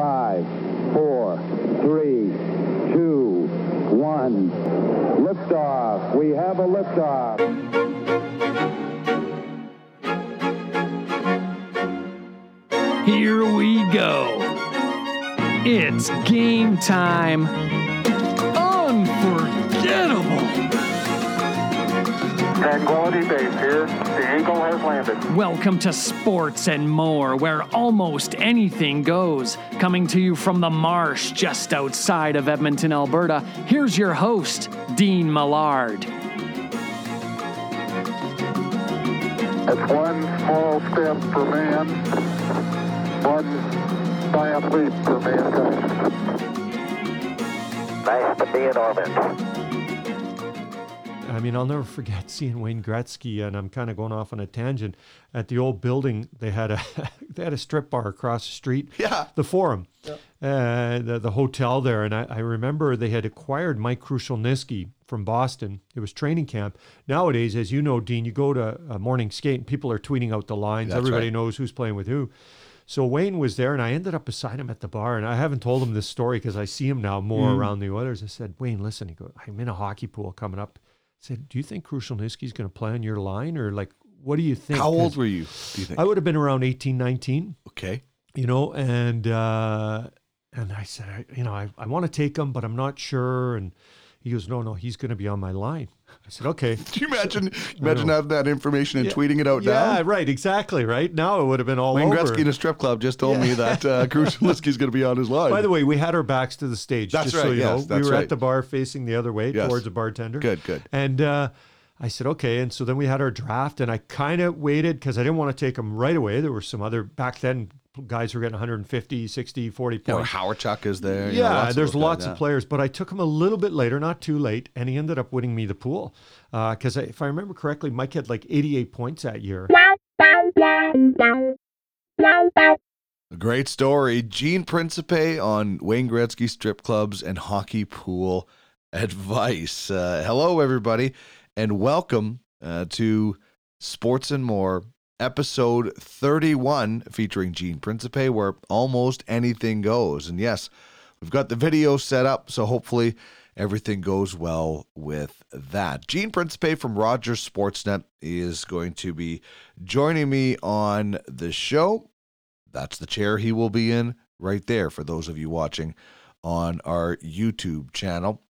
Five, four, three, two, one. Liftoff. We have a liftoff. Here we go. It's game time. Tranquility Base here. The Eagle has landed. Welcome to Sports and More, where almost anything goes. Coming to you from the marsh just outside of Edmonton, Alberta, here's your host, Dean Millard. It's one small step for man, one giant leap for mankind. Nice to be in orbit. I mean, I'll never forget seeing Wayne Gretzky, and I'm kind of going off on a tangent. At the old building, they had a they had a strip bar across the street. Yeah. the Forum, uh, the the hotel there, and I, I remember they had acquired Mike Krushelnyski from Boston. It was training camp. Nowadays, as you know, Dean, you go to a morning skate, and people are tweeting out the lines. That's Everybody right. knows who's playing with who. So Wayne was there, and I ended up beside him at the bar, and I haven't told him this story because I see him now Mm. more around the Oilers. I said, Wayne, listen. He goes, I'm in a hockey pool coming up. I said, do you think Krushelnyski's going to play on your line, or like, what do you think? How old were you? Do you think? I would have been around 18, 19, okay. you know, and uh, and I said, I, you know, I, I want to take him, but I'm not sure. And he goes, no, no, he's going to be on my line. I said, okay. Do you imagine imagine having that information and Yeah. tweeting it out yeah, now? Yeah, right, exactly, right. Now it would have been all Wayne over. Gretzky in a strip club just told me that uh, Krushelnyski's going to be on his line. By the way, we had our backs to the stage. That's just so right, you yes, know. we were right. at the bar facing the other way Yes. towards the bartender. Good, good. And uh, I said, okay. And so then we had our draft, and I kind of waited because I didn't want to take them right away. There were some other, back then, guys who are getting 150, 60, 40 you know, points. Hawerchuk is there. you know, yeah, lots there's those lots of players, but I took him a little bit later, not too late, and he ended up winning me the pool. Because if I remember correctly, Mike had like 88 points that year. A great story. Gene Principe on Wayne Gretzky strip clubs and hockey pool advice. Uh, hello, everybody, and welcome uh, to Sports and More, episode 31, featuring Gene Principe, where almost anything goes. And yes, we've got the video set up, so hopefully everything goes well with that. Gene Principe from Rogers Sportsnet is going to be joining me on the show. That's the chair he will be in right there for those of you watching on our YouTube channel.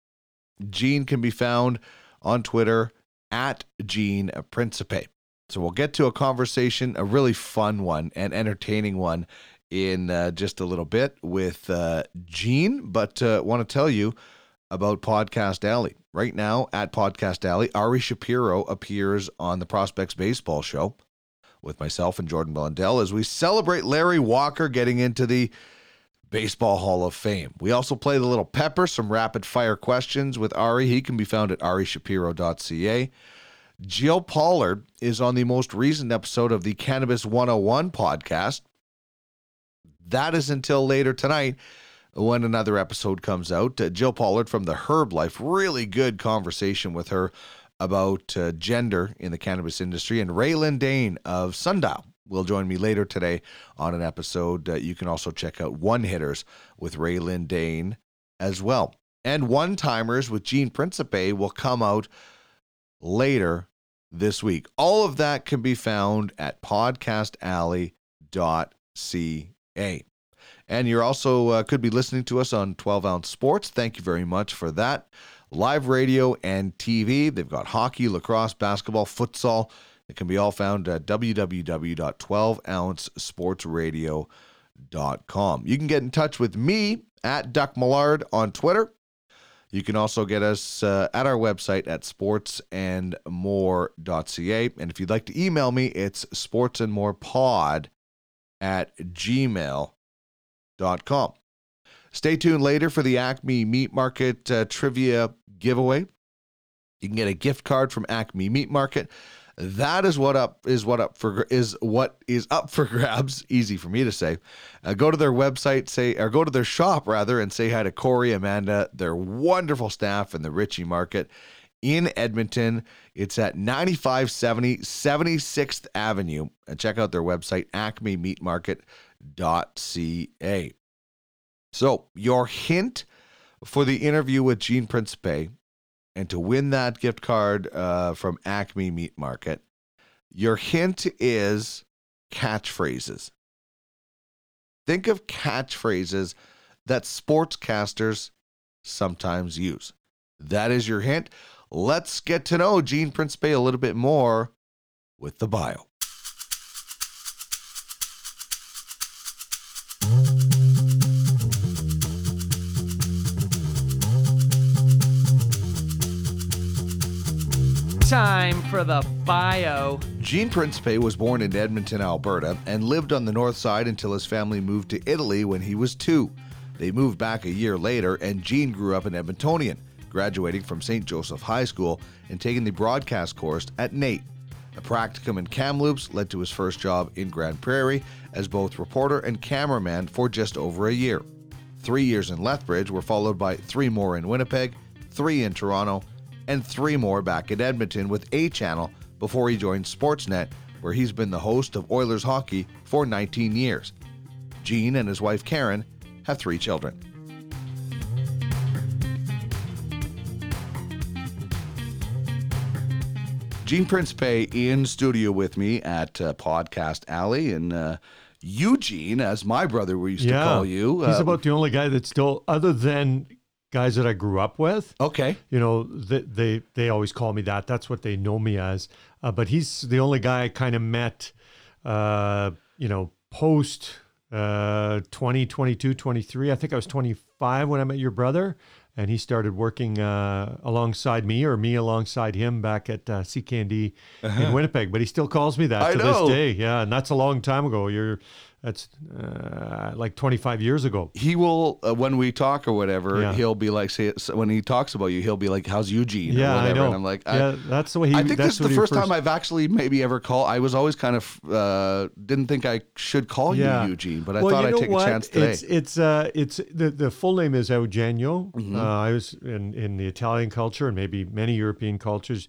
Gene can be found on Twitter at Gene Principe. So we'll get to a conversation, a really fun one and entertaining one in uh, just a little bit with uh, Gene. But uh, want to tell you about Podcast Alley. Right now at Podcast Alley, Ari Shapiro appears on the Prospects Baseball Show with myself and Jordan Blundell as we celebrate Larry Walker getting into the Baseball Hall of Fame. We also play the little pepper, some rapid fire questions with Ari. He can be found at arishapiro.ca. Jill Pollard is on the most recent episode of the Cannabis 101 podcast. That is until later tonight when another episode comes out. Uh, Jill Pollard from the Herb Life, really good conversation with her about uh, gender in the cannabis industry. And Raylan Dane of Sundial will join me later today on an episode. Uh, you can also check out One Hitters with Raylan Dane as well. And One Timers with Gene Principe will come out later this week. All of that can be found at podcastalley.ca. And you're also uh, could be listening to us on 12 ounce sports. Thank you very much for that. Live radio and TV. They've got hockey, lacrosse, basketball, futsal. It can be all found at www.12ouncesportsradio.com. You can get in touch with me at Duck Millard on Twitter. You can also get us uh, at our website at sportsandmore.ca. And if you'd like to email me, it's sportsandmorepod at gmail.com. Stay tuned later for the Acme Meat Market uh, trivia giveaway. You can get a gift card from Acme Meat Market. That is what up is what up for is what is up for grabs. Easy for me to say. Uh, go to their website, say or go to their shop rather, and say hi to Corey, Amanda, their wonderful staff in the Ritchie Market in Edmonton. It's at 9570 76th Avenue. And check out their website, acmemeatmarket.ca. So, your hint for the interview with Gene Principe and to win that gift card uh, from Acme Meat Market, your hint is catchphrases. Think of catchphrases that sportscasters sometimes use. That is your hint. Let's get to know Gene Principe a little bit more with the bio. Time for the bio. Gene Principe was born in Edmonton, Alberta, and lived on the north side until his family moved to Italy when he was two. They moved back a year later, and Gene grew up in Edmontonian, graduating from St. Joseph High School and taking the broadcast course at NAIT. A practicum in Kamloops led to his first job in Grande Prairie as both reporter and cameraman for just over a year. Three years in Lethbridge were followed by three more in Winnipeg, three in Toronto, and three more back in Edmonton with A Channel before he joined Sportsnet, where he's been the host of Oilers hockey for 19 years. Gene and his wife Karen have three children. Gene Principe in studio with me at uh, Podcast Alley and uh, Eugene, as my brother we used to call you. He's uh, about the only guy that still, other than guys that I grew up with. okay. You know, they they, they always call me that. That's what they know me as. Uh, but he's the only guy I kind of met, uh, you know, post uh, 20, 22, 23. I think I was 25 when I met your brother. And he started working uh, alongside me or me alongside him back at uh, CKND in Winnipeg. But he still calls me that Uh-huh. I to know. this day. Yeah. And that's a long time ago. You're, that's uh, like 25 years ago. he will uh, when we talk or whatever Yeah. he'll be like say when he talks about you he'll be like how's eugene or Yeah, whatever I know. and i'm like I, yeah, that's the way he. I think that's this is the he first time I've actually maybe ever called. I was always kind of uh, didn't think I should call Yeah. you Eugene, but I Well, thought I'd take what? a chance today. It's it's uh it's the the full name is Eugenio. Mm-hmm. Uh, I was in in the Italian culture and maybe many European cultures,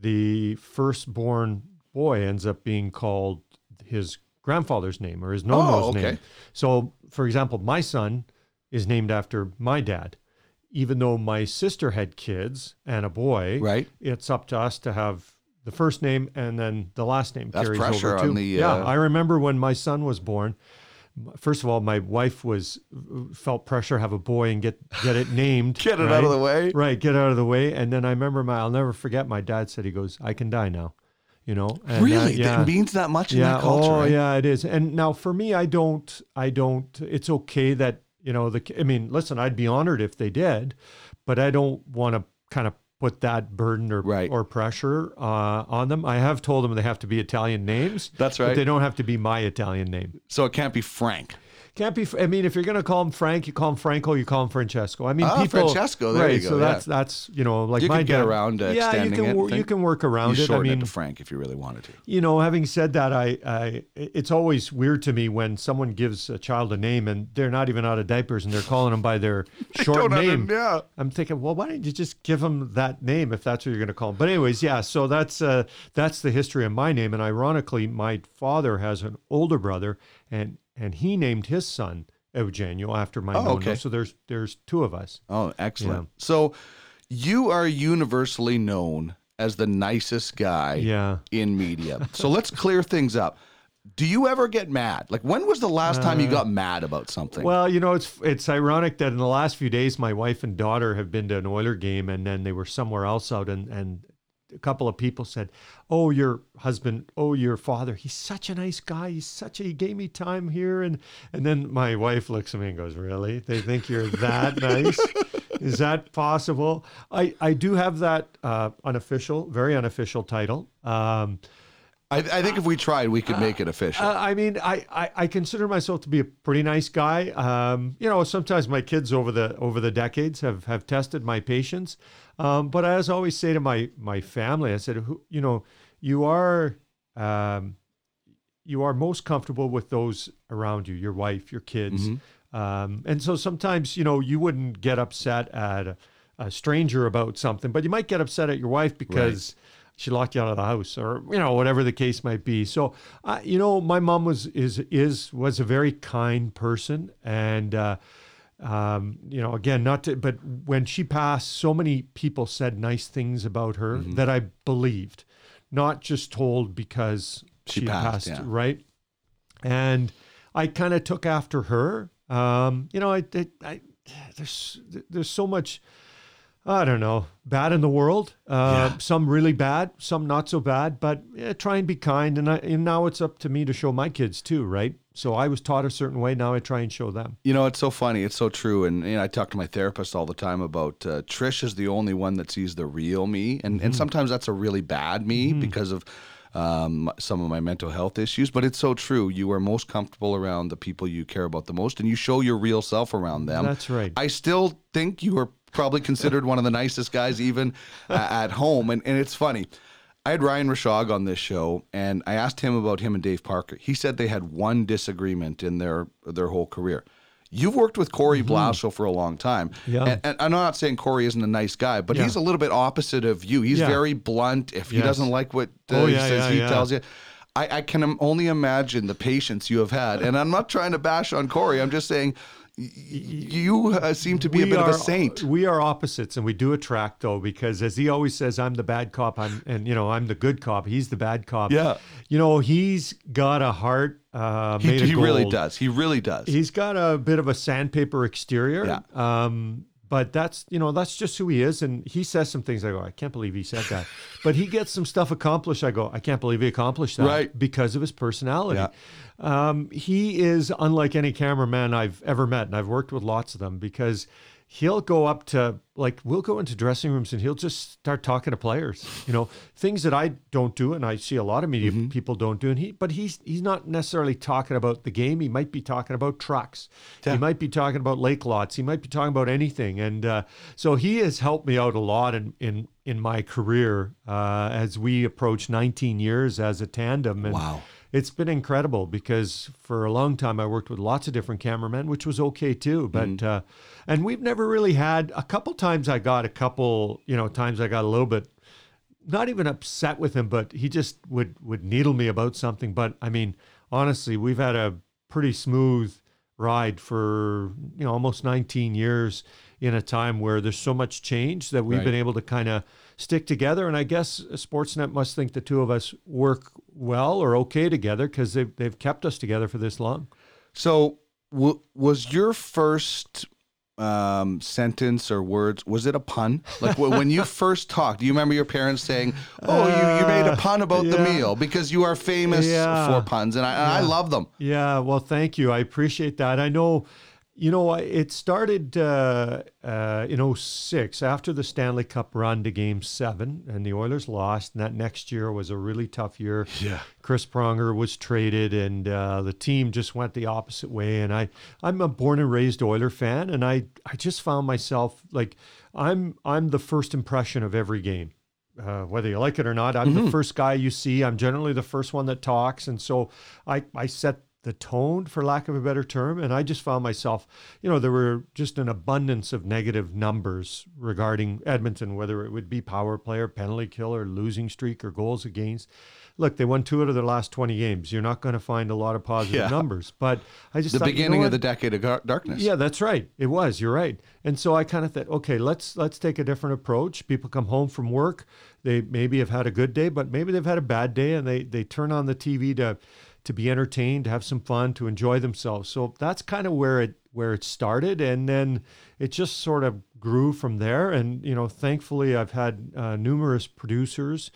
the firstborn boy ends up being called his grandfather's name or his nonno's Oh, okay. name. So, for example, my son is named after my dad. Even though my sister had kids and a boy, Right. It's up to us to have the first name and then the last name That's carries pressure over on too. the, yeah, uh, I remember when my son was born. First of all, my wife was felt pressure have a boy and get get it named. Get it right? out of the way. Right, get out of the way. And then I remember my I'll never forget my dad said he goes, I can die now. You know? And, really, yeah. it means that much in yeah. that culture. oh right? yeah, it is. And now for me, I don't I don't it's okay that, you know, the I mean, listen, I'd be honored if they did, but I don't want to kind of put that burden or Right. or pressure uh, on them. I have told them they have to be Italian names. That's But right. they don't have to be my Italian name. So it can't be Frank. Can't be. I mean, if you're going to call him Frank, you call him Franco. You call him Francesco. I mean, Ah, people. Francesco, there right. you go, So yeah. that's that's you know like You my could get dad- around, uh, yeah, you can it, wor- you can work You around it. I mean, it to Frank if you really wanted to. you know, having said that, I, I it's always weird to me when someone gives a child a name and they're not even out of diapers and they're calling them by their short name. yeah. I'm thinking, well, why don't you just give them that name if that's what you're going to call them? But anyways, yeah. So that's uh, that's the history of my name. And ironically, my father has an older brother, and and he named his son Eugenio after my Oh, nonno. okay. So there's there's two of us. Oh, excellent. So you are universally known as the nicest guy Yeah. in media. so let's clear things up. Do you ever get mad? Like when was the last time you got mad about something? Uh, Well, you know, it's it's ironic that in the last few days, my wife and daughter have been to an Oiler game, and then they were somewhere else out, and and a couple of people said, "Oh, your husband, oh, your father, he's such a nice guy. He's such a he gave me time here." And and then my wife looks at me and goes, "Really? They think you're that nice? Is that possible?" I I do have that uh, unofficial, very unofficial title. Um, I, I think if we tried, we could make it official. uh, I mean, I, I, I consider myself to be a pretty nice guy. Um, you know, sometimes my kids over the over the decades have have tested my patience. Um, but as I always say to my my family, I said, who, you know, you are um, you are most comfortable with those around you, your wife, your kids, um, and so sometimes you know you wouldn't get upset at a, a stranger about something, but you might get upset at your wife because she locked you out of the house or you know whatever the case might be. So uh, you know my mom was is is was a very kind person and uh, um, you know, again, not to, but when she passed, so many people said nice things about her Mm-hmm. that I believed, not just told because She she, passed, passed, yeah. right? And I kind of took after her. Um, you know, I, I, I there's there's so much. I don't know, bad in the world. Uh, Yeah. Some really bad, some not so bad. But yeah, try and be kind. And, I, and now it's up to me to show my kids too, right? So I was taught a certain way. Now I try and show them. You know, it's so funny. It's so true. And you know, I talk to my therapist all the time about uh, Trish is the only one that sees the real me, and and sometimes that's a really bad me because of um, some of my mental health issues. But it's so true. You are most comfortable around the people you care about the most, and you show your real self around them. That's right. I still think you are probably considered one of the nicest guys, even uh, at home. And and it's funny. I had Ryan Rishaug on this show, and I asked him about him and Dave Parker. He said they had one disagreement in their their whole career. You've worked with Corey Blasio for a long time, Mm-hmm. Yeah. and, and I'm not saying Corey isn't a nice guy, but Yeah. he's a little bit opposite of you. He's Yeah. very blunt. If he doesn't like what uh, Oh, he says, yeah, he yeah. tells you. I, I can only imagine the patience you have had, and I'm not trying to bash on Corey. I'm just saying you uh, seem to be a bit of a saint. We are opposites, and we do attract though, because as he always says, I'm the bad cop. I'm, and you know, I'm the good cop. He's the bad cop. Yeah. You know, he's got a heart uh, He, of he really does. He really does. He's got a bit of a sandpaper exterior. Yeah. Um, but that's you know that's just who he is, and he says some things. I go, I can't believe he said that. but he gets some stuff accomplished. I go, I can't believe he accomplished that. Right. Because of his personality. Yeah. Um, he is unlike any cameraman I've ever met, and I've worked with lots of them because he'll go up to like we'll go into dressing rooms and he'll just start talking to players you know things that i don't do and i see a lot of media Mm-hmm. people don't do and he but he's he's not necessarily talking about the game he might be talking about trucks he might be talking about lake lots he might be talking about anything and uh, so he has helped me out a lot in in in my career uh, as we approach 19 years as a tandem and Wow. It's been incredible because for a long time I worked with lots of different cameramen, which was okay too. But Mm-hmm. uh, and we've never really had a couple times I got a couple, you know, times I got a little bit not even upset with him, but he just would would needle me about something. But I mean, honestly, we've had a pretty smooth ride for you know almost 19 years in a time where there's so much change that we've Right. been able to kind of stick together. And I guess Sportsnet must think the two of us work well or okay together because they've, they've kept us together for this long. So, w- was your first um, sentence or words was it a pun? Like wh- when you first talked, do you remember your parents saying, "Oh, you, you made a pun about the Uh, meal because you are famous Yeah. for puns," and I, and I love them. Yeah, well, thank you. I appreciate that. I know, you know, it started uh, uh, in 06 after the Stanley Cup run to game seven, and the Oilers lost. And that next year was a really tough year. Yeah. Chris Pronger was traded, and uh, the team just went the opposite way. And I, I'm a born and raised Oiler fan, and I, I just found myself like I'm, I'm the first impression of every game. Uh, whether you like it or not, I'm the first guy you see. I'm generally the first one that talks, and so I, I set the tone, for lack of a better term. And I just found myself, you know, there were just an abundance of negative numbers regarding Edmonton, whether it would be power play or penalty kill or losing streak or goals against. Look, they won two out of their last 20 games. You're not going to find a lot of positive Yeah. numbers, but I just The thought, you know beginning of the decade of gar- darkness. Yeah, that's right. It was. You're right. And so I kind of thought, okay, let's let's take a different approach. People come home from work, they maybe have had a good day, but maybe they've had a bad day, and they they turn on the TV to to be entertained, to have some fun, to enjoy themselves. So that's kind of where it where it started, and then it just sort of grew from there. And you know, thankfully, I've had uh, numerous producers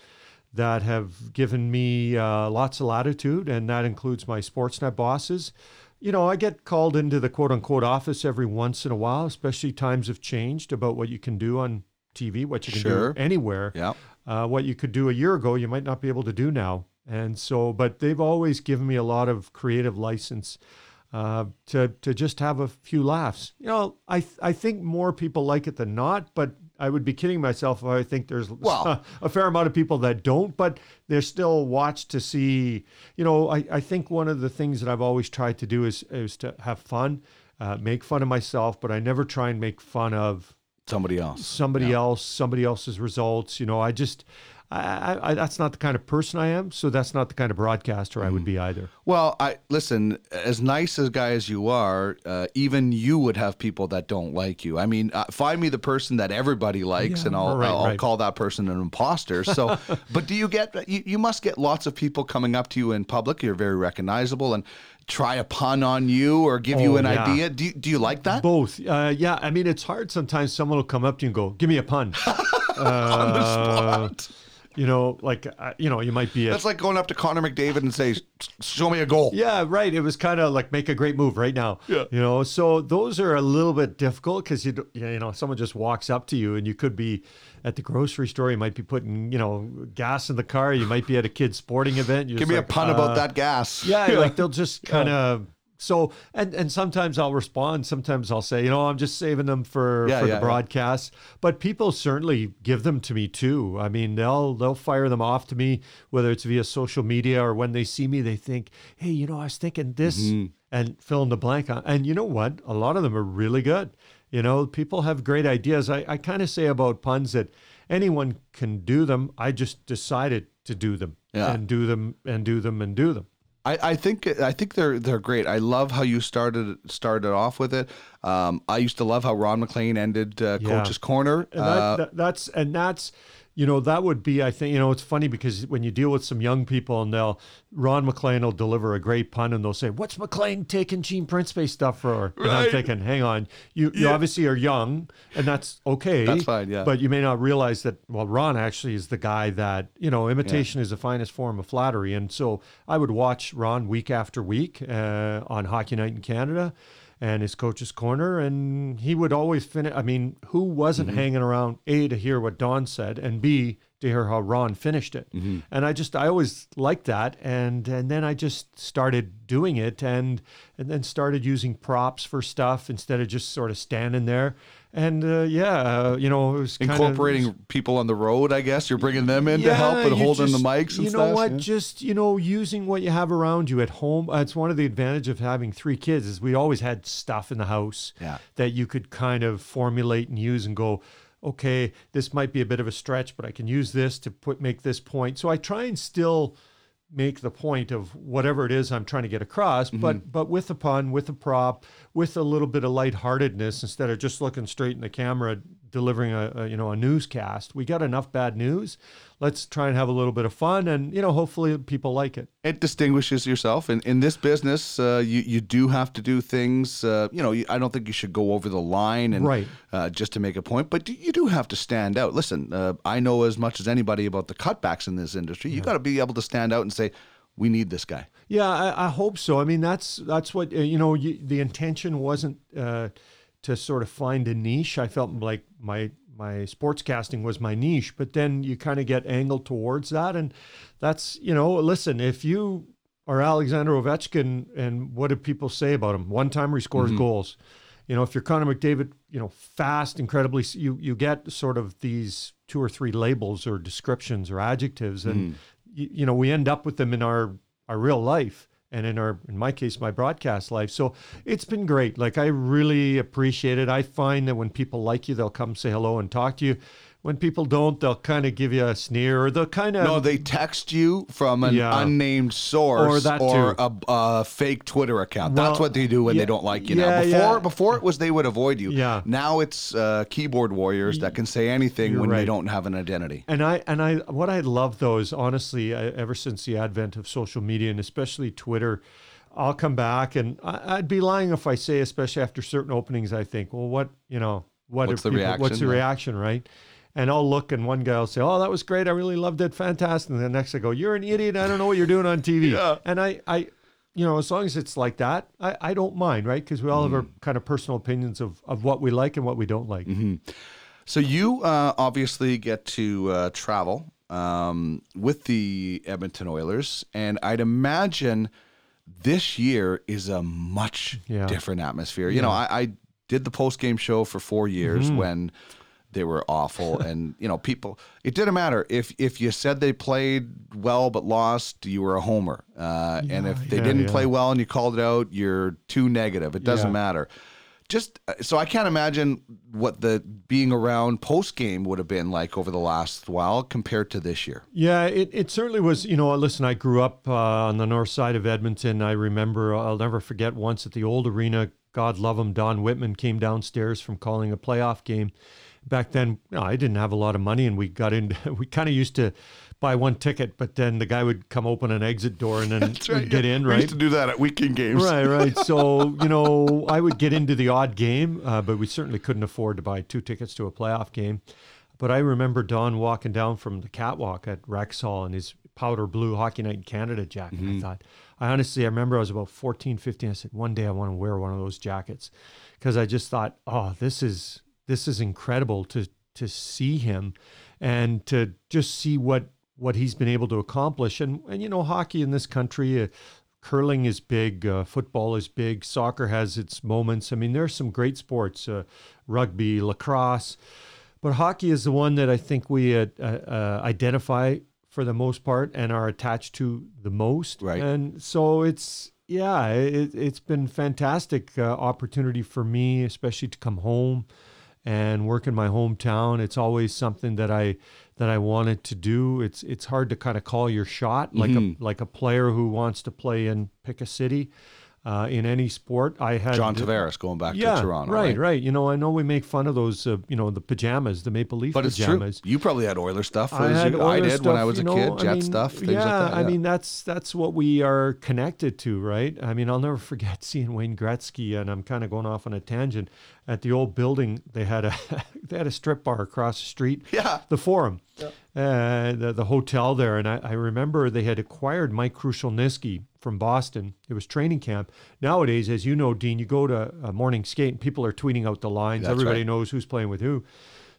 that have given me uh, lots of latitude, and that includes my Sportsnet bosses. You know, I get called into the quote unquote office every once in a while, especially times have changed about what you can do on TV, what you can Sure. do anywhere. Yeah. Uh, what you could do a year ago, you might not be able to do now. And so, but they've always given me a lot of creative license uh, to to just have a few laughs. You know, I th- I think more people like it than not, but I would be kidding myself if I think there's Well- a fair amount of people that don't, but they're still watched to see. You know, I, I think one of the things that I've always tried to do is is to have fun, uh, make fun of myself, but I never try and make fun of Somebody else. somebody else, somebody else's results. You know, I just, I, I, that's not the kind of person I am. So that's not the kind of broadcaster I would be either. Well, I listen. As nice a guy as you are, uh, even you would have people that don't like you. I mean, uh, find me the person that everybody likes, Yeah, and I'll right, I'll right. call that person an imposter. So, but do you get you, you must get lots of people coming up to you in public. You're very recognizable and try a pun on you or give you Oh, an yeah. idea. Do you, do you like that? Both. Uh, yeah. I mean, it's hard sometimes. Someone will come up to you and go, "Give me a pun." on the Uh, spot. You know, like uh, you know, you might be. A, That's like going up to Connor McDavid and say, "Show me a goal." Yeah, right. It was kind of like make a great move right now. Yeah. You know, so those are a little bit difficult because you, you know, someone just walks up to you and you could be at the grocery store. You might be putting, you know, gas in the car. You might be at a kid's sporting event. Give me a pun uh, about that gas. Yeah, like they'll just kind of. So and and sometimes I'll respond. Sometimes I'll say, you know, I'm just saving them for Yeah, for yeah, the yeah. broadcast. But people certainly give them to me too. I mean, they'll they'll fire them off to me, whether it's via social media or when they see me, they think, hey, you know, I was thinking this Mm-hmm. and fill in the blank. on- And you know what? A lot of them are really good. You know, people have great ideas. I, I kind of say about puns that anyone can do them. I just decided to do them Yeah. and do them and do them and do them. I, I think I think they're they're great. I love how you started started off with it. Um, I used to love how Ron MacLean ended uh, Yeah. Coach's Corner. And Uh, that, that, that's and that's you know that would be I think you know it's funny because when you deal with some young people and they'll Ron MacLean will deliver a great pun and they'll say what's MacLean taking Gene Principe stuff for? And I'm thinking hang on. You you obviously are young and that's okay That's fine, yeah. but you may not realize that well Ron actually is the guy that you know imitation is the finest form of flattery. And so I would watch Ron week after week uh, on Hockey Night in Canada and his coach's corner and he would always finish i mean who wasn't mm-hmm. hanging around a to hear what don said and b to hear how ron finished it. Mm-hmm. And i just i always liked that and and then i just started doing it and and then started using props for stuff instead of just sort of standing there and uh, yeah uh, you know it was kinda- incorporating people on the road. I guess you're bringing them in to help and holding just- the mics. And you know stuff. what? Yeah. Just you know, using what you have around you at home. Uh, it's one of the advantage of having three kids is we always had stuff in the house Yeah. that you could kind of formulate and use and go. Okay, this might be a bit of a stretch, but I can use this to put make this point. So I try and still make the point of whatever it is I'm trying to get across, Mm-hmm. but but with a pun, with a prop, with a little bit of lightheartedness instead of just looking straight in the camera, delivering a, a you know a newscast. We got enough bad news. Let's try and have a little bit of fun, and you know hopefully people like it. it distinguishes yourself in, in this business uh, you, you do have to do things uh, you know you, i don't think you should go over the line and Right. uh, just to make a point but you do have to stand out listen uh, i know as much as anybody about the cutbacks in this industry you got to be able to stand out and say we need this guy Yeah, I, I hope so. I mean, that's that's what uh, you know. You, the intention wasn't uh, to sort of find a niche. I felt like my my sportscasting was my niche, but then you kind of get angled towards that, and that's you know. Listen, if you are Alexander Ovechkin, and what do people say about him? One timer he scores mm-hmm. goals. You know, if you're Connor McDavid, you know, fast, incredibly, you you get sort of these two or three labels or descriptions or adjectives, and mm. you, you know, we end up with them in our our real life and in our in my case my broadcast life. So it's been great. Like i really appreciate it. I find that when people like you they'll come say hello and talk to you when people don't they'll kind of give you a sneer or they'll kind of no they text you from an Yeah. unnamed source Or that or a, a fake twitter account. That's what they do when yeah, they don't like you yeah, now before before it was they would avoid you. Yeah. now it's uh, keyboard warriors that can say anything You're when they don't have an identity. And I and I what I love though is honestly I, ever since the advent of social media and especially Twitter, I'll come back and I, I'd be lying if I say especially after certain openings I think well what you know what What's are the people, what's the reaction right. And I'll look, and one guy will say, "Oh, that was great! I really loved it, fantastic." And the next I go, "You're an idiot! I don't know what you're doing on TV." Yeah. And I, I, you know, as long as it's like that, I, I don't mind, right? Because we all have our Mm-hmm. kind of personal opinions of of what we like and what we don't like. So you uh, obviously get to uh, travel um, with the Edmonton Oilers, and I'd imagine this year is a much Yeah. different atmosphere. You know, I, I did the post game show for four years Mm-hmm. when they were awful, and you know, people. It didn't matter if if you said they played well but lost, you were a homer, uh, and if they yeah, didn't yeah. play well and you called it out, you're too negative. It doesn't Yeah. matter. just uh, so I can't imagine what the being around post game would have been like over the last while compared to this year. Yeah, it, it certainly was. You know, listen, I grew up uh, on the north side of Edmonton. I remember, I'll never forget once at the old arena, God love him, Don Whitman came downstairs from calling a playoff game. Back then, you know, I didn't have a lot of money, and we got in. We kind of used to buy one ticket, but then the guy would come open an exit door and then right, get yeah. in, We right? used to do that at weekend games. Right, right. So, you know, I would get into the odd game, uh, but we certainly couldn't afford to buy two tickets to a playoff game. But I remember Don walking down from the catwalk at Rexall in his powder blue Hockey Night in Canada jacket. I thought, I honestly, I remember I was about 14, 15. I said, one day I want to wear one of those jackets because I just thought, oh, this is this is incredible to to see him and to just see what what he's been able to accomplish. And and you know, hockey in this country. Uh, curling is big, uh, football is big, soccer has its moments. I mean, there's some great sports, uh, rugby, lacrosse, but hockey is the one that I think we uh, uh, identify for the most part and are attached to the most. Right. And so it's yeah, it, it's been fantastic uh, opportunity for me, especially to come home and work in my hometown. It's always something that I that I wanted to do. It's it's hard to kind of call your shot like a like a player who wants to play in pick a city uh, in any sport. I had John Tavares going back yeah, to Toronto. right, right? right. You know, I know we make fun of those, uh, you know, the pajamas, the Maple Leaf But it's true. You probably had Oiler stuff. I had you, I did when I was a you know, kid. I mean, stuff, things yeah, like that. I mean, that's that's what we are connected to, right? I mean, I'll never forget seeing Wayne Gretzky, and I'm kind of going off on a tangent. At the old building, they had a they had a strip bar across the street. Yeah. the Forum, uh, the the hotel there, and I, I remember they had acquired Mike Krushelnyski from Boston. It was training camp. Nowadays, as you know, Dean, you go to a morning skate, and people are tweeting out the lines. That's Everybody right. knows who's playing with who.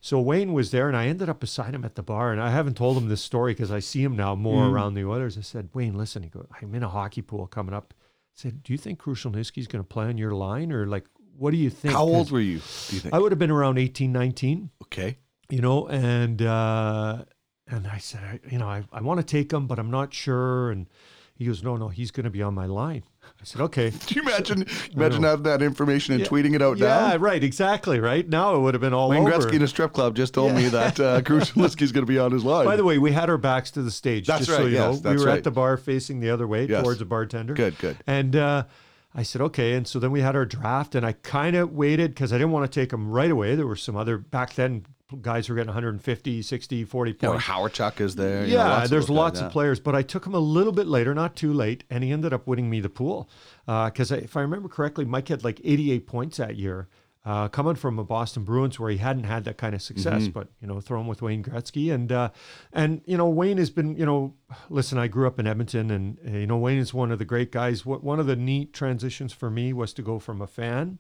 So Wayne was there, and I ended up beside him at the bar. And I haven't told him this story because I see him now more Mm. around the Oilers. I said, Wayne, listen. He goes, I'm in a hockey pool coming up. I said, Do you think Krushelnyski's going to play on your line, or like, what do you think? How old were you? Do you think? I would have been around 18, 19 okay. you know, and uh, and I said, I, you know, I, I want to take him, but I'm not sure. And he goes, no, no, he's going to be on my line. I said, okay. Do you imagine imagine having that information and Yeah. tweeting it out yeah, now? right, exactly, right. Now it would have been all Wayne over. Gretzky in a strip club just told me that uh, Krushelnyski's going to be on his line. By the way, we had our backs to the stage. That's just so you yes, know, we were right. at the bar facing the other way Yes. towards the bartender. Good, good. And uh, I said, okay. And so then we had our draft, and I kind of waited because I didn't want to take him right away. There were some other back then guys who were getting 150, 60, 40 you know, points. Hawerchuk is there. you know, Yeah, lots there's those lots of players, but I took him a little bit later, not too late, and he ended up winning me the pool. Uh, because if I remember correctly, Mike had like 88 points that year, uh, coming from a Boston Bruins where he hadn't had that kind of success. Mm-hmm. But you know, throw him with Wayne Gretzky, and uh, and you know, Wayne has been, you know, listen, I grew up in Edmonton, and uh, you know, Wayne is one of the great guys. What one of the neat transitions for me was to go from a fan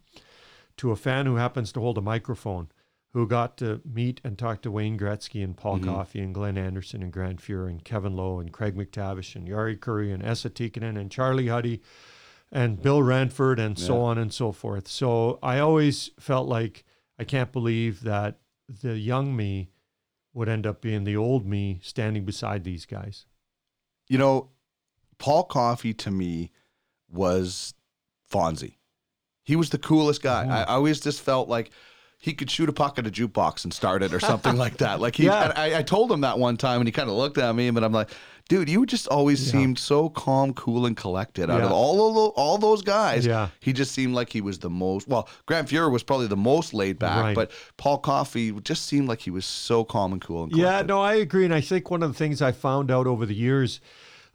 to a fan who happens to hold a microphone, who got to meet and talk to Wayne Gretzky and Paul Coffey and Glenn Anderson and Grant Fuhr and Kevin Lowe and Craig MacTavish and Jari Kurri and Esa Tikkanen and Charlie Huddy and Bill Ranford and so on and so forth. So I always felt like I can't believe that the young me would end up being the old me standing beside these guys. You know, Paul Coffey to me was Fonzie. He was the coolest guy. I, I always just felt like he could shoot a puck at a jukebox and start it or something like that. Like he, Yeah. and I, I told him that one time, and he kind of looked at me, but I'm like, dude, you just always Yeah. seemed so calm, cool, and collected. Out of all of tho- all those guys, Yeah. he just seemed like he was the most. Well, Grant Fuhr was probably the most laid back, Right. but Paul Coffey just seemed like he was so calm and cool and Yeah, no, I agree. And I think one of the things I found out over the years,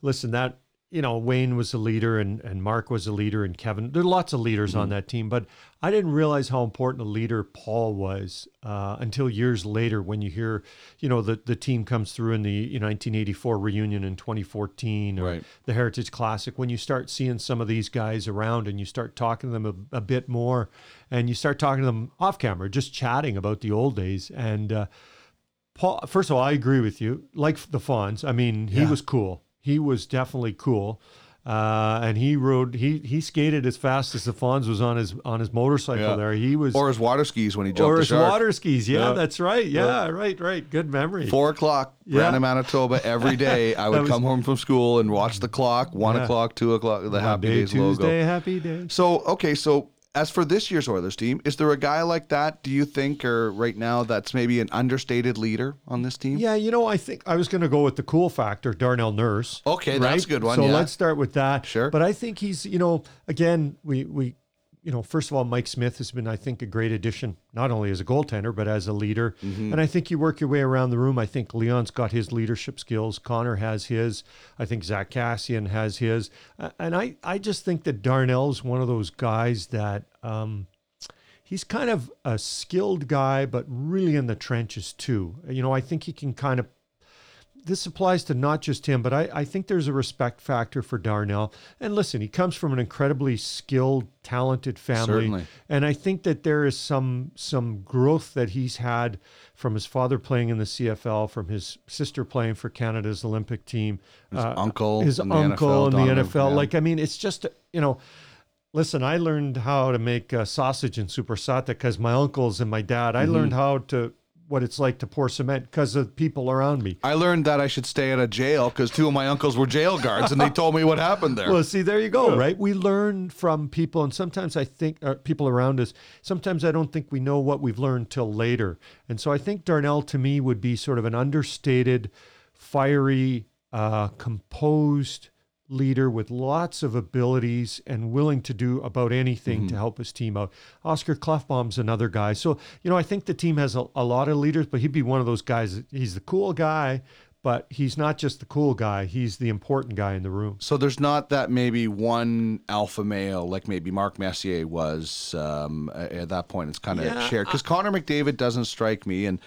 listen, that, you know, Wayne was a leader and, and Mark was a leader and Kevin, there are lots of leaders Mm-hmm. on that team, but I didn't realize how important a leader Paul was uh, until years later when you hear, you know, the, the team comes through in the you know, 1984 reunion in 2014 or Right. the Heritage Classic, when you start seeing some of these guys around and you start talking to them a, a bit more and you start talking to them off camera, just chatting about the old days. And, uh, Paul, first of all, I agree with you. Like the Fonz, I mean, he was cool. He was definitely cool, uh, and he rode. He he skated as fast as the Fonz was on his on his motorcycle. Yeah. There, he was. Or his water skis when he jumped or his water skis. Yeah, Yeah. that's right. Yeah, right, right. Good memory. Four o'clock, Yeah. Brandon, Manitoba. Every day, I would was- come home from school and watch the clock. One Yeah. o'clock, two o'clock, the Happy Monday, Days Tuesday, logo. happy days. So okay, so as for this year's Oilers team, is there a guy like that? Do you think, or right now, that's maybe an understated leader on this team? Yeah, you know, I think I was going to go with the cool factor, Darnell Nurse. Okay, that's a good one, So yeah. let's start with that. Sure. But I think he's, you know, again, we we, you know, first of all, Mike Smith has been, I think, a great addition, not only as a goaltender but as a leader. Mm-hmm. And I think you work your way around the room. I think Leon's got his leadership skills. Connor has his. I think Zack Kassian has his. And I I just think that Darnell's one of those guys that. Um, he's kind of a skilled guy, but really in the trenches too. You know, I think he can kind of. This applies to not just him, but I, I think there's a respect factor for Darnell. And listen, he comes from an incredibly skilled, talented family, Certainly. and I think that there is some some growth that he's had from his father playing in the CFL, from his sister playing for Canada's Olympic team, His uncle his in the uncle NFL, in the Donovan, NFL. yeah. Like, I mean, it's just you know. Listen, I learned how to make uh, sausage in soppressata because my uncles and my dad. I Mm-hmm. learned how to what it's like to pour cement because of people around me. I learned that I should stay at a jail because two of my uncles were jail guards, and they told me what happened there. Well, see, there you go, right? We learn from people, and sometimes I think uh, people around us. Sometimes I don't think we know what we've learned till later, and so I think Darnell to me would be sort of an understated, fiery, uh, composed leader with lots of abilities and willing to do about anything to help his team out. Oscar Klefbom's another guy. So, you know, I think the team has a, a lot of leaders, but he'd be one of those guys. He's the cool guy, but he's not just the cool guy. He's the important guy in the room. So there's not that maybe one alpha male like maybe Mark Messier was um, at that point. It's kind of Yeah, shared because Connor McDavid doesn't strike me, and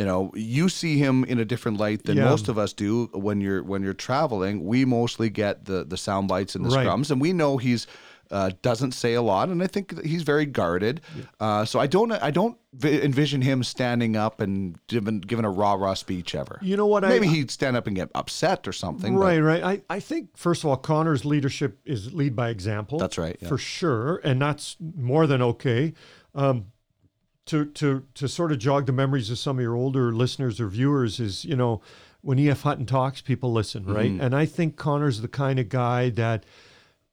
you know you see him in a different light than Yeah. most of us do when you're when you're traveling. We mostly get the the sound bites and the Right. scrums, and we know he's. Uh, doesn't say a lot, and I think he's very guarded. Uh, so I don't, I don't vi- envision him standing up and giving giving a rah rah speech ever. You know what? Maybe I, he'd stand up and get upset or something. but- Right, right. I, I think first of all, Connor's leadership is lead by example. That's right, yeah. for sure, and that's more than okay. Um, to to to sort of jog the memories of some of your older listeners or viewers is you know when E.F. Hutton talks, people listen, right? Mm-hmm. And I think Connor's the kind of guy that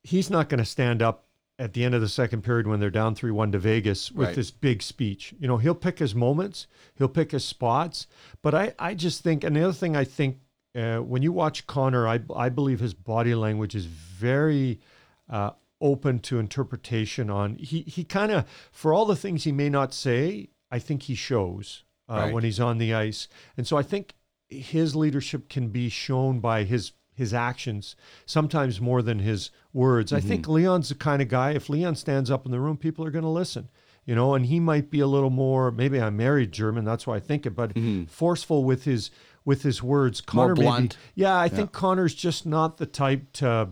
he's not going to stand up at the end of the second period when they're down 3 1 to Vegas with Right. this big speech. You know, he'll pick his moments, he'll pick his spots. But I, I just think, and the other thing I think, uh, when you watch Connor, I, I believe his body language is very uh, open to interpretation on. He, he kind of, for all the things he may not say, I think he shows uh, Right. when he's on the ice. And so I think his leadership can be shown by his his actions sometimes more than his words. I think Leon's the kind of guy if Leon stands up in the room people are going to listen. You know, and he might be a little more maybe I'm married German, that's why I think it, but forceful with his with his words. Connor maybe- blunt. yeah, I think Connor's just not the type to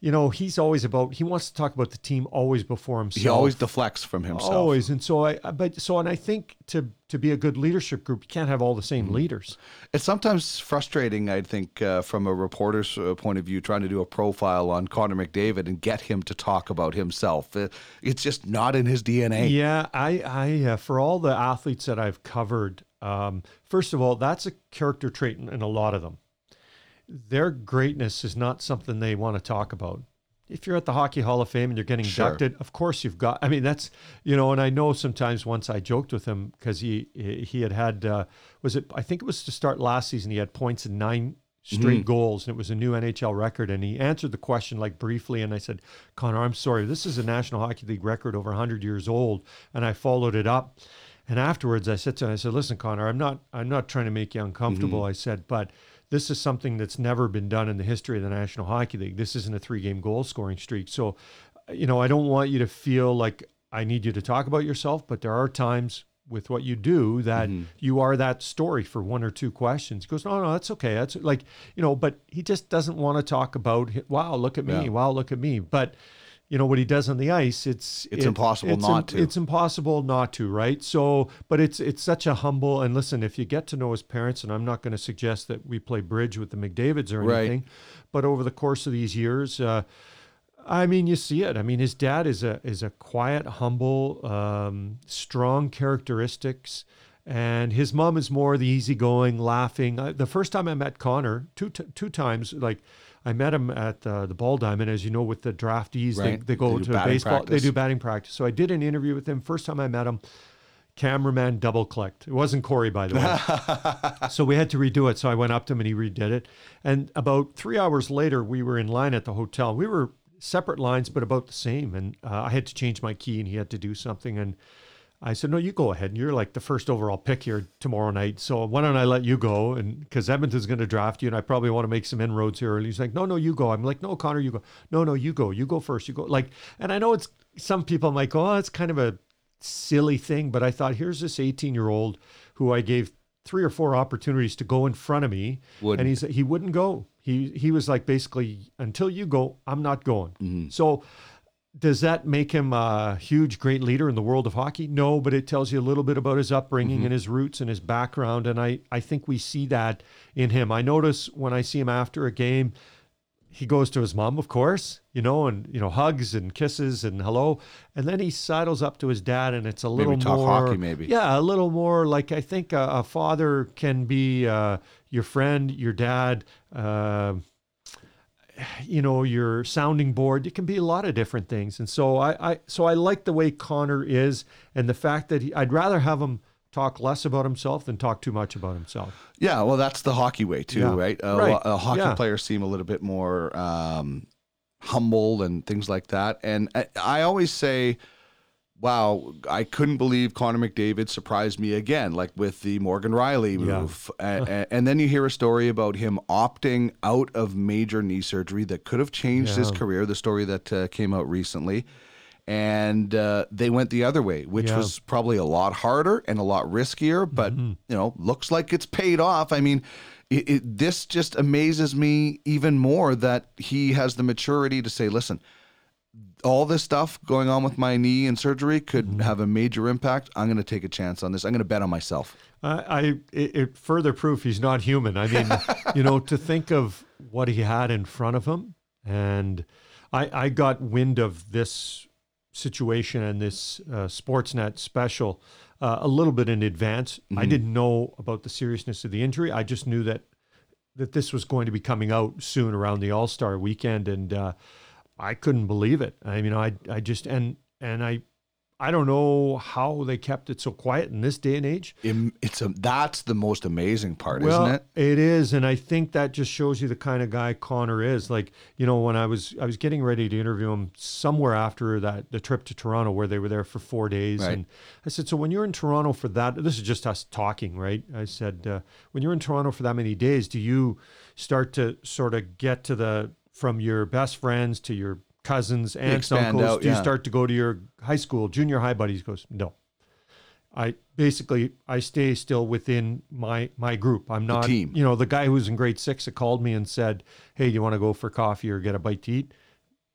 you know, he's always about he wants to talk about the team always before himself. He always deflects from himself. Always, and so I, but so, and I think to to be a good leadership group, you can't have all the same Mm-hmm. leaders. It's sometimes frustrating, I think, uh, from a reporter's uh, point of view, trying to do a profile on Connor McDavid and get him to talk about himself. Uh, it's just not in his DNA. Yeah, I, I, uh, for all the athletes that I've covered, um, first of all, that's a character trait in, in a lot of them. Their greatness is not something they want to talk about. If you're at the Hockey Hall of Fame and you're getting Sure. inducted, of course you've got. I mean, that's you know, and I know sometimes once I joked with him because he he had had uh, was it I think it was to start last season he had points in nine straight goals and it was a new NHL record and he answered the question like briefly and I said Connor I'm sorry this is a National Hockey League record over 100 years old and I followed it up and afterwards I said to him I said listen Connor I'm not I'm not trying to make you uncomfortable I said but this is something that's never been done in the history of the National Hockey League this isn't a three game goal scoring streak so you know I don't want you to feel like I need you to talk about yourself but there are times with what you do that mm-hmm. you are that story for one or two questions. He goes, no, no, that's okay. That's like, you know, but he just doesn't want to talk about, wow, look at me. Yeah. Wow, look at me. But, you know, what he does on the ice, it's, It's impossible it's not to. It's impossible not to, right? So, but it's, it's such a humble, and listen, if you get to know his parents, and I'm not going to suggest that we play bridge with the McDavids or anything Right. but over the course of these years, uh, I mean, you see it. I mean, his dad is a is a quiet, humble, um, strong characteristics, and his mom is more the easygoing, laughing. Uh, the first time I met Connor, two t- two times, like I met him at uh, the Ball Diamond. As you know, with the draftees, Right. they, they go They to baseball. practice. They do batting practice. So I did an interview with him. First time I met him, cameraman double clicked. It wasn't Corey, by the way. so we had to redo it. So I went up to him and he redid it. And about three hours later, we were in line at the hotel. We were separate lines, but about the same. And uh, I had to change my key and he had to do something. And I said, no, you go ahead. You're like the first overall pick here tomorrow night. So why don't I let you go? And because Edmonton's going to draft you and I probably want to make some inroads here early. He's like, no, no, you go. I'm like, no, Connor, you go. No, no, you go. You go first. You go. Like, and I know it's some people might go, oh, it's kind of a silly thing. But I thought, here's this 18 year old who I gave three or four opportunities to go in front of me. Wouldn't. And he's, he wouldn't go. He, he was like, basically, until you go, I'm not going. Mm-hmm. So, does that make him a huge, great leader in the world of hockey? No, but it tells you a little bit about his upbringing and his roots and his background. And I, I think we see that in him. I notice when I see him after a game, he goes to his mom, of course, you know, and, you know, hugs and kisses and hello. And then he sidles up to his dad and it's a little talk more. hockey, maybe. Yeah, a little more like I think a, a father can be uh, your friend, your dad. Uh, you know your sounding board it can be a lot of different things and so i, I so i like the way connor is and the fact that he, i'd rather have him talk less about himself than talk too much about himself Yeah, well, that's the hockey way too, Yeah. right? Uh, Right. uh, hockey Yeah. players seem a little bit more um, humble and things like that. And I, I always say, "Wow, I couldn't believe Connor McDavid surprised me again." Like with the Morgan Rielly move, A- a- and then you hear a story about him opting out of major knee surgery that could have changed his career. The story that uh, came out recently. And uh, they went the other way, which Yeah. was probably a lot harder and a lot riskier, but Mm-hmm. you know, looks like it's paid off. I mean, it, it, this just amazes me even more that he has the maturity to say, "Listen, all this stuff going on with my knee and surgery could Mm-hmm. have a major impact. I'm going to take a chance on this. I'm going to bet on myself." I, I it, it further proof he's not human. I mean, you know, to think of what he had in front of him, and I, I got wind of this situation and this uh, Sportsnet special uh, a little bit in advance. I didn't know about the seriousness of the injury. I just knew that that this was going to be coming out soon around the All Star weekend, and uh, I couldn't believe it. I mean, I I just and and I I don't know how they kept it so quiet in this day and age. It's a that's the most amazing part, Well, isn't it? It is, and I think that just shows you the kind of guy Connor is. Like, you know, when I was I was getting ready to interview him somewhere after that the trip to Toronto where they were there for four days, Right. and I said, so when you're in Toronto for that, this is just us talking, right? I said, uh, when you're in Toronto for that many days, do you start to sort of get to the from your best friends to your cousins, aunts, uncles? out, do you start to go to your high school, junior high buddies? Goes, no. I basically I stay still within my my group. I'm not team. You know, the guy who's in grade six that called me and said, "Hey, do you want to go for coffee or get a bite to eat?"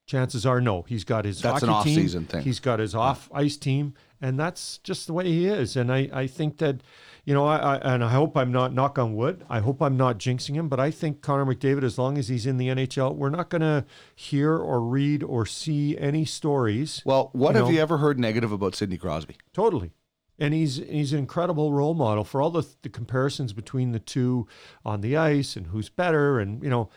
Chances are, no. He's got his That's an team. off-season thing. He's got his off ice team, and that's just the way he is. And I I think that, you know, I, I and I hope I'm not knock on wood. I hope I'm not jinxing him, but I think Connor McDavid, as long as he's in the NHL, we're not going to hear or read or see any stories. Well, what You have know? you ever heard negative about Sidney Crosby? Totally. And he's he's an incredible role model for all the the comparisons between the two on the ice and who's better and you know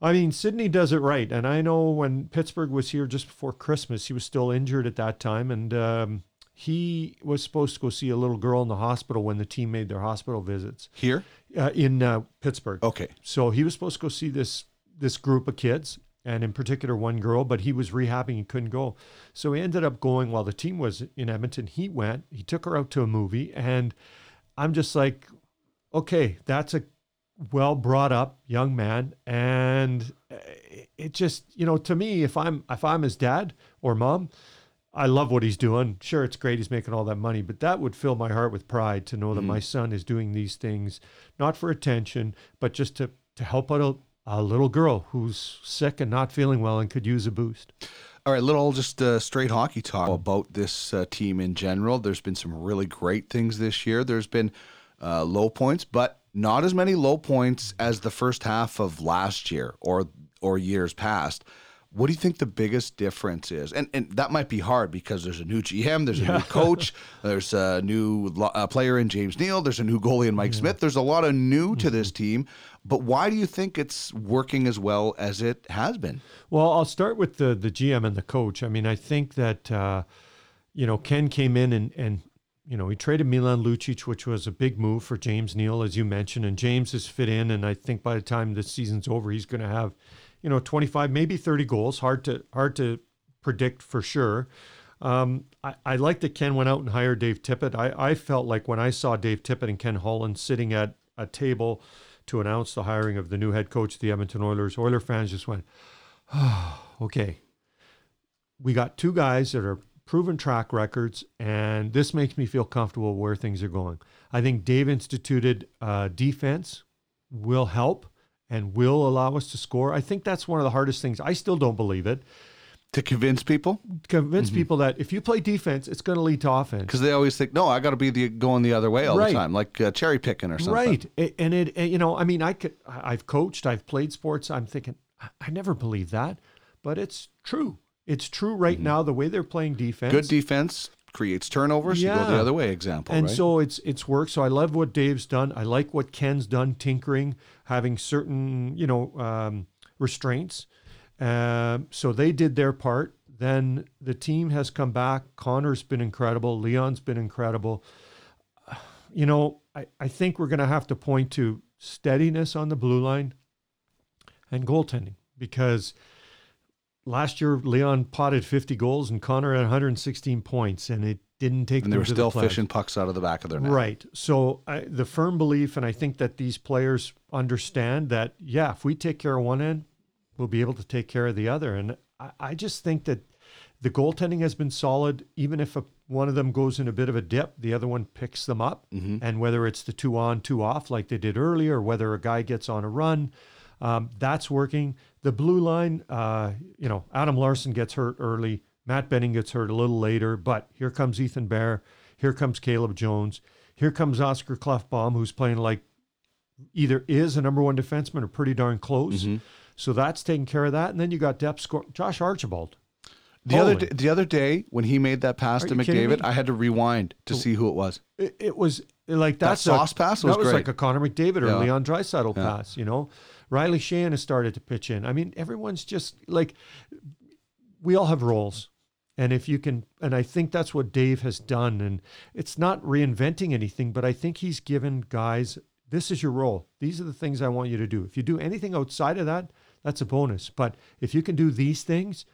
I mean Sidney does it right and I know when Pittsburgh was here just before Christmas he was still injured at that time and um, he was supposed to go see a little girl in the hospital when the team made their hospital visits Here? uh, in uh, Pittsburgh. Okay. So he was supposed to go see this this group of kids, and in particular one girl, but he was rehabbing, and couldn't go. So he ended up going while the team was in Edmonton. He went, he took her out to a movie, and I'm just like, okay, that's a well brought up young man, and uh, it just, you know, to me, if I'm if I'm his dad or mom. I love what he's doing. Sure, it's great he's making all that money, but that would fill my heart with pride to know that my son is doing these things not for attention, but just to to help out a, a little girl who's sick and not feeling well and could use a boost. All right, little just uh, straight hockey talk about this uh, team in general. There's been some really great things this year. There's been uh, low points, but not as many low points as the first half of last year or or years past. What do you think the biggest difference is? And and that might be hard because there's a new GM, there's a new coach, there's a new lo- uh, player in James Neal, there's a new goalie in Mike Smith. There's a lot of new to this team, but why do you think it's working as well as it has been? Well, I'll start with the the GM and the coach. I mean, I think that uh, you know Ken came in and and you know he traded Milan Lucic, which was a big move for James Neal, as you mentioned, and James has fit in. And I think by the time this season's over, he's going to have you know 25, maybe 30 goals. Hard to hard to predict for sure. Um, I, I like that Ken went out and hired Dave Tippett. I, I felt like when I saw Dave Tippett and Ken Holland sitting at a table to announce the hiring of the new head coach the Edmonton Oilers, Oiler fans just went, oh, okay. We got two guys that are proven track records, and this makes me feel comfortable where things are going. I think Dave instituted uh, defense will help and will allow us to score. I think that's one of the hardest things. I still don't believe it. To convince people, Convince people that if you play defense, it's going to lead to offense. because they always think, no, I got to be the going the other way all Right. the time, like uh, cherry picking or something. Right. And it, and, you know, I mean, I could, I've coached, I've played sports. I'm thinking, I- never believed that, but it's true. It's true right now, the way they're playing defense. Mm-hmm. Good defense creates turnovers. You go the other way. Example. and right? so it's it's worked. So I love what Dave's done. I like what Ken's done, tinkering, having certain you know um, restraints. Um, so they did their part. Then the team has come back. Connor's been incredible. Leon's been incredible. You know, I, I think we're going to have to point to steadiness on the blue line and goaltending because last year Leon potted 50 goals and Connor had 116 points, and it didn't take and they were the still playoffs. fishing pucks out of the back of their net. Right. So I, the firm belief, and I think that these players understand that, yeah, if we take care of one end, we'll be able to take care of the other. And I, I just think that the goaltending has been solid. Even if a, one of them goes in a bit of a dip, the other one picks them up. Mm-hmm. And whether it's the two on, two off, like they did earlier, or whether a guy gets on a run, um, that's working. The blue line, uh, you know, Adam Larsson gets hurt early. Matt Benning gets hurt a little later, but here comes Ethan Bear. Here comes Caleb Jones. Here comes Oscar Klefbom, who's playing like either is a number one defenseman or pretty darn close. Mm-hmm. So that's taking care of that. And then you got depth score. Josh Archibald. The other Holy. d- the other day when he made that pass Are to McDavid. I had to rewind to see who it was. It, it was like that's sauce a, pass that was was great. like a Connor McDavid or Yeah. Leon Draisaitl Yeah. pass. You know, Riley Sheahan has started to pitch in. I mean, everyone's just like we all have roles. And if you can, and I think that's what Dave has done. And it's not reinventing anything, but I think he's given guys, this is your role. These are the things I want you to do. If you do anything outside of that, that's a bonus. But if you can do these things,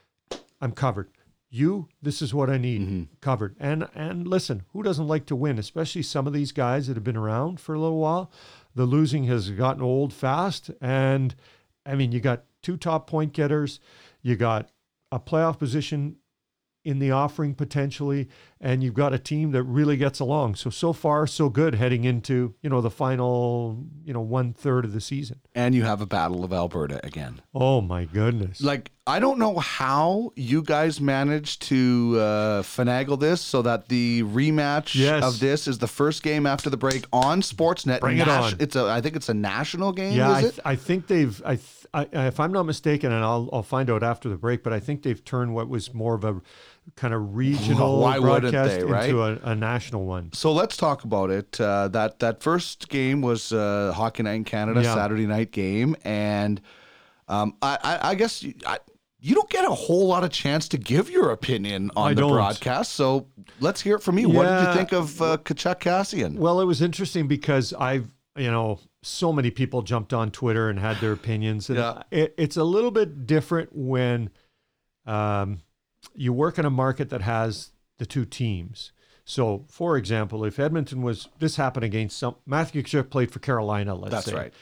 I'm covered. You, this is what I need mm-hmm. covered. And and listen, who doesn't like to win? Especially some of these guys that have been around for a little while. The losing has gotten old fast. And I mean, you got two top point getters, you got a playoff position in the offering potentially, and you've got a team that really gets along. So so far, so good heading into, you know, the final, you know, one third of the season. And you have a battle of Alberta again. Oh my goodness. Like I don't know how you guys managed to uh, finagle this so that the rematch Yes. of this is the first game after the break on Sportsnet. Bring it on. It's a I think it's a national game. Yeah, I, is th- it? I think they've. I, th- I, if I'm not mistaken, and I'll I'll find out after the break, but I think they've turned what was more of a kind of regional Why broadcast they, right? into a, a national one. So let's talk about it. Uh, that that first game was uh, Hockey Night in Canada, Yeah. Saturday night game, and um, I, I, I guess you, I, you don't get a whole lot of chance to give your opinion on I the don't. broadcast. So let's hear it from you. What did you think of uh, Tkachuk Kassian? Well, it was interesting because I've you know so many people jumped on Twitter and had their opinions, and Yeah. it, it's a little bit different when um, you work in a market that has the two teams. So, for example, if Edmonton was this happened against some Matthew Tkachuk played for Carolina, let's That's say. right.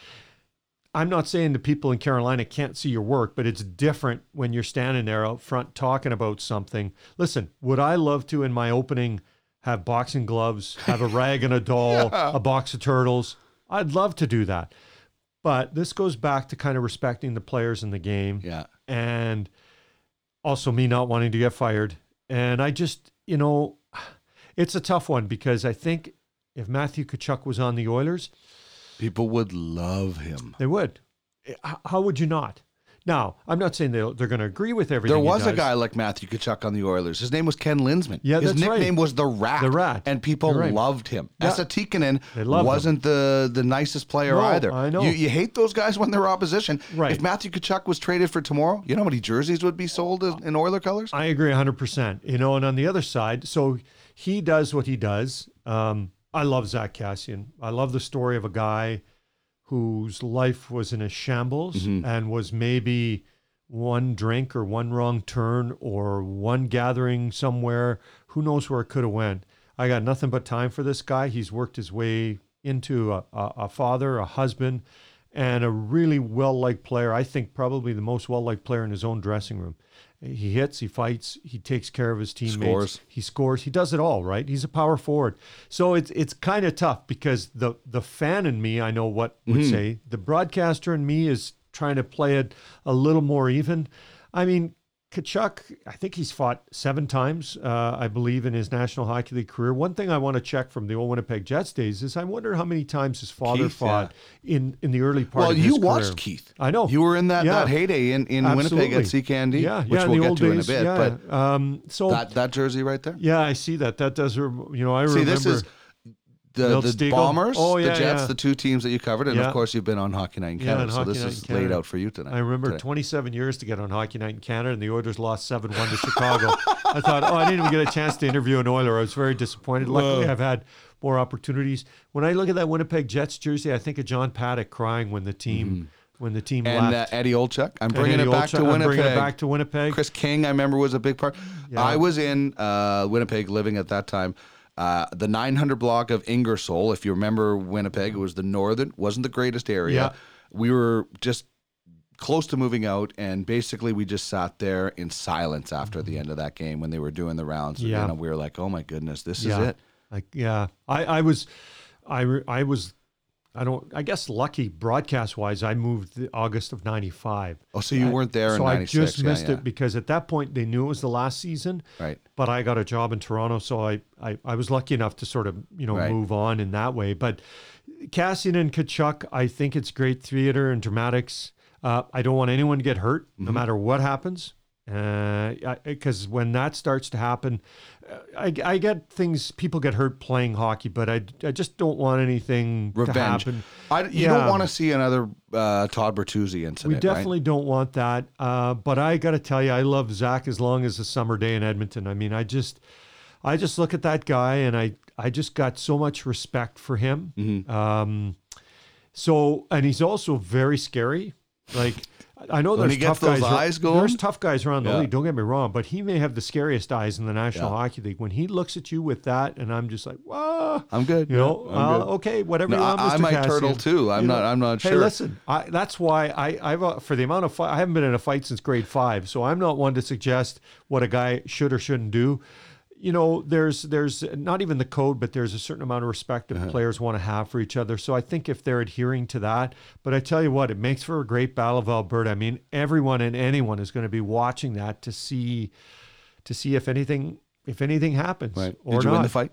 I'm not saying the people in Carolina can't see your work, but it's different when you're standing there out front talking about something. Listen, would I love to in my opening have boxing gloves, have a rag and a doll, a box of turtles? I'd love to do that. But this goes back to kind of respecting the players in the game Yeah. and also me not wanting to get fired. And I just, you know, it's a tough one because I think if Matthew Tkachuk was on the Oilers, People would love him. they would. Eh, how would you not? Now, I'm not saying they're, they're going to agree with everything. There he was a guy like Matthew Tkachuk on the Oilers. His name was Ken Linseman. Yeah, His that's right. nickname was the Rat. The Rat. And people right. loved him. Yeah. Esa Tikkanen wasn't the the nicest player No, either. I know. You, you hate those guys when they're opposition. Right. If Matthew Tkachuk was traded for tomorrow, you know how many jerseys would be sold in in Oiler colors? I agree 100%. You know, and on the other side, so he does what he does. Um, I love Zack Kassian. I love the story of a guy whose life was in a shambles mm-hmm. and was maybe one drink or one wrong turn or one gathering somewhere. Who knows where it could have went. I got nothing but time for this guy. He's worked his way into a, a, a father, a husband, and a really well liked player. I think probably the most well liked player in his own dressing room. He hits, he fights, he takes care of his teammates, Scores. he scores, he does it all, right? He's a power forward. So it's it's kind of tough because the the fan in me, I know what would mm-hmm. say. The broadcaster in me is trying to play it a little more even. I mean, Tkachuk, I think he's fought seven times, uh, I believe, in his National Hockey League career. One thing I want to check from the old Winnipeg Jets days is I wonder how many times his father Keith, fought in, in the early part Well, of his you watched Keith. I know. You were in that, Yeah. that heyday in, in Winnipeg at. CKND, Yeah, which yeah, we'll get old to in a days, bit. yeah. But um, so that, that jersey right there? yeah, I see that. That does, you know, I See, remember. this is the, Milt the. Bombers, Oh, the Jets, yeah. the two teams that you covered, and Yeah. of course you've been on Hockey Night in Yeah, Canada. on so Hockey this Night is laid Canada. out for you tonight. I remember today. 27 years to get on Hockey Night in Canada, and the Oilers lost 7 1 to Chicago. I thought, oh, I didn't even get a chance to interview an Oiler. I was very disappointed. Luckily, I've had more opportunities. When I look at that Winnipeg Jets jersey, I think of John Paddock crying when the team when the team Mm-hmm. and uh, left. Eddie Olczyk. I'm bringing Eddie it back to I'm Winnipeg. bringing it back to Winnipeg. Kris King, I remember, was a big part. Yeah. I was in uh, Winnipeg living at that time. Uh, the 900 block of Ingersoll, if you remember Winnipeg, it was the northern, wasn't the greatest area. Yeah. We were just close to moving out, and basically we just sat there in silence after the end of that game when they were doing the rounds. Yeah. And we were like, oh my goodness, this yeah. is it. Like yeah, I I was, I re- I was, I don't I guess lucky broadcast wise. I moved the August of '95. Oh, so you weren't there in so I just missed yeah. it because at that point they knew it was the last season. Right. But I got a job in Toronto, so I I, I was lucky enough to sort of you know Right. move on in that way. But Kassian and Tkachuk, I think it's great theater and dramatics. Uh, I don't want anyone to get hurt, no Mm-hmm. matter what happens. Because when that starts to happen, uh, I, I get things. People get hurt playing hockey, but I, I just don't want anything to Revenge. happen. I, you Yeah. don't want to see another uh, Todd Bertuzzi incident. We right? definitely don't want that. Uh, but I got to tell you, I love Zack as long as a summer day in Edmonton. I mean, I just, I just look at that guy and I, I just got so much respect for him. Mm-hmm. Um, so, and he's also very scary. Like, I know When there's tough guys. eyes going? There's tough guys around the Yeah. league. Don't get me wrong, but he may have the scariest eyes in the National Yeah. Hockey League. When he looks at you with that, and I'm just like, whoa. I'm good. You know, Yeah, uh, good. okay, whatever No, you want, I- I might Kassian. turtle too. I'm You not- I'm not sure. hey, listen, I, that's why I, I've uh, for the amount of fight, I haven't been in a fight since grade five, so I'm not one to suggest what a guy should or shouldn't do. You know, there's there's not even the code, but there's a certain amount of respect that uh-huh. players want to have for each other. So I think if they're adhering to that, but I tell you what, it makes for a great battle of Alberta. I mean, everyone and anyone is going to be watching that to see to see if anything if anything happens Right. or Did you not. win the fight?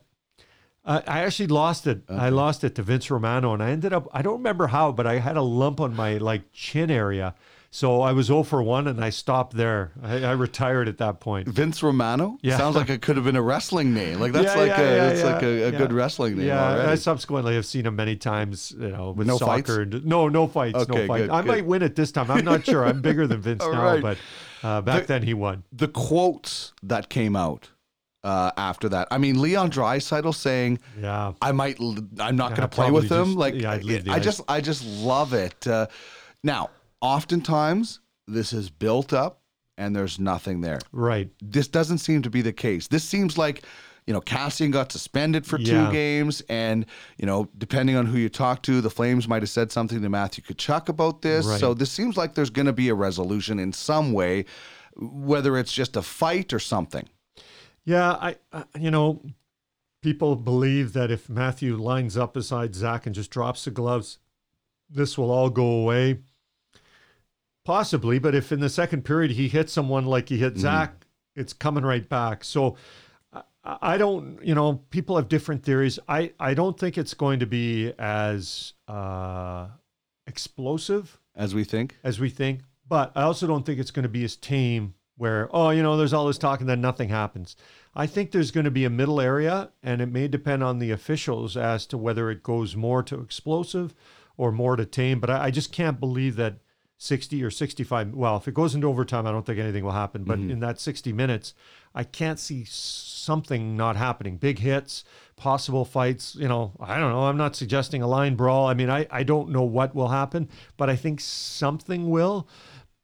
I I actually lost it. I lost it to Vince Romano, and I ended up. I don't remember how, but I had a lump on my like chin area, so I was 0 for one, and I stopped there. I, I retired at that point. Vince Romano? Yeah. Sounds like it could have been a wrestling name. Like that's Yeah, like yeah, a that's like a, a good wrestling name Yeah, I subsequently have seen him many times. You know, with No soccer. And, no, no fights. Okay, no fights. good, I good. might win it this time. I'm not sure. I'm bigger than Vince now, right. but uh, back The- then he won. the quotes that came out uh, after that. I mean, Leon Draisaitl saying, Yeah. "I might, I'm not going to play with probably him." like, yeah, I'd leave the I just, I just love it. Uh, now, oftentimes this is built up, and there's nothing there. Right. This doesn't seem to be the case. This seems like. You know, Kassian got suspended for two games, and you know, depending on who you talk to, the Flames might have said something to Matthew Tkachuk about this. Right. So this seems like there's going to be a resolution in some way, whether it's just a fight or something. Yeah, I, I you know, people believe that if Matthew lines up beside Zack and just drops the gloves, this will all go away. Possibly, but if in the second period he hits someone like he hit Zack, it's coming right back. So I, I don't, you know, people have different theories. I, I don't think it's going to be as uh, explosive as we think. as we think. But I also don't think it's going to be as tame where, oh, you know, there's all this talk and then nothing happens. I think there's going to be a middle area, and it may depend on the officials as to whether it goes more to explosive or more to tame. But I, I just can't believe that 60 or 65. Well, if it goes into overtime, I don't think anything will happen. But in that 60 minutes, I can't see something not happening. Big hits, possible fights. You know, I don't know. I'm not suggesting a line brawl. I mean, I, I don't know what will happen, but I think something will.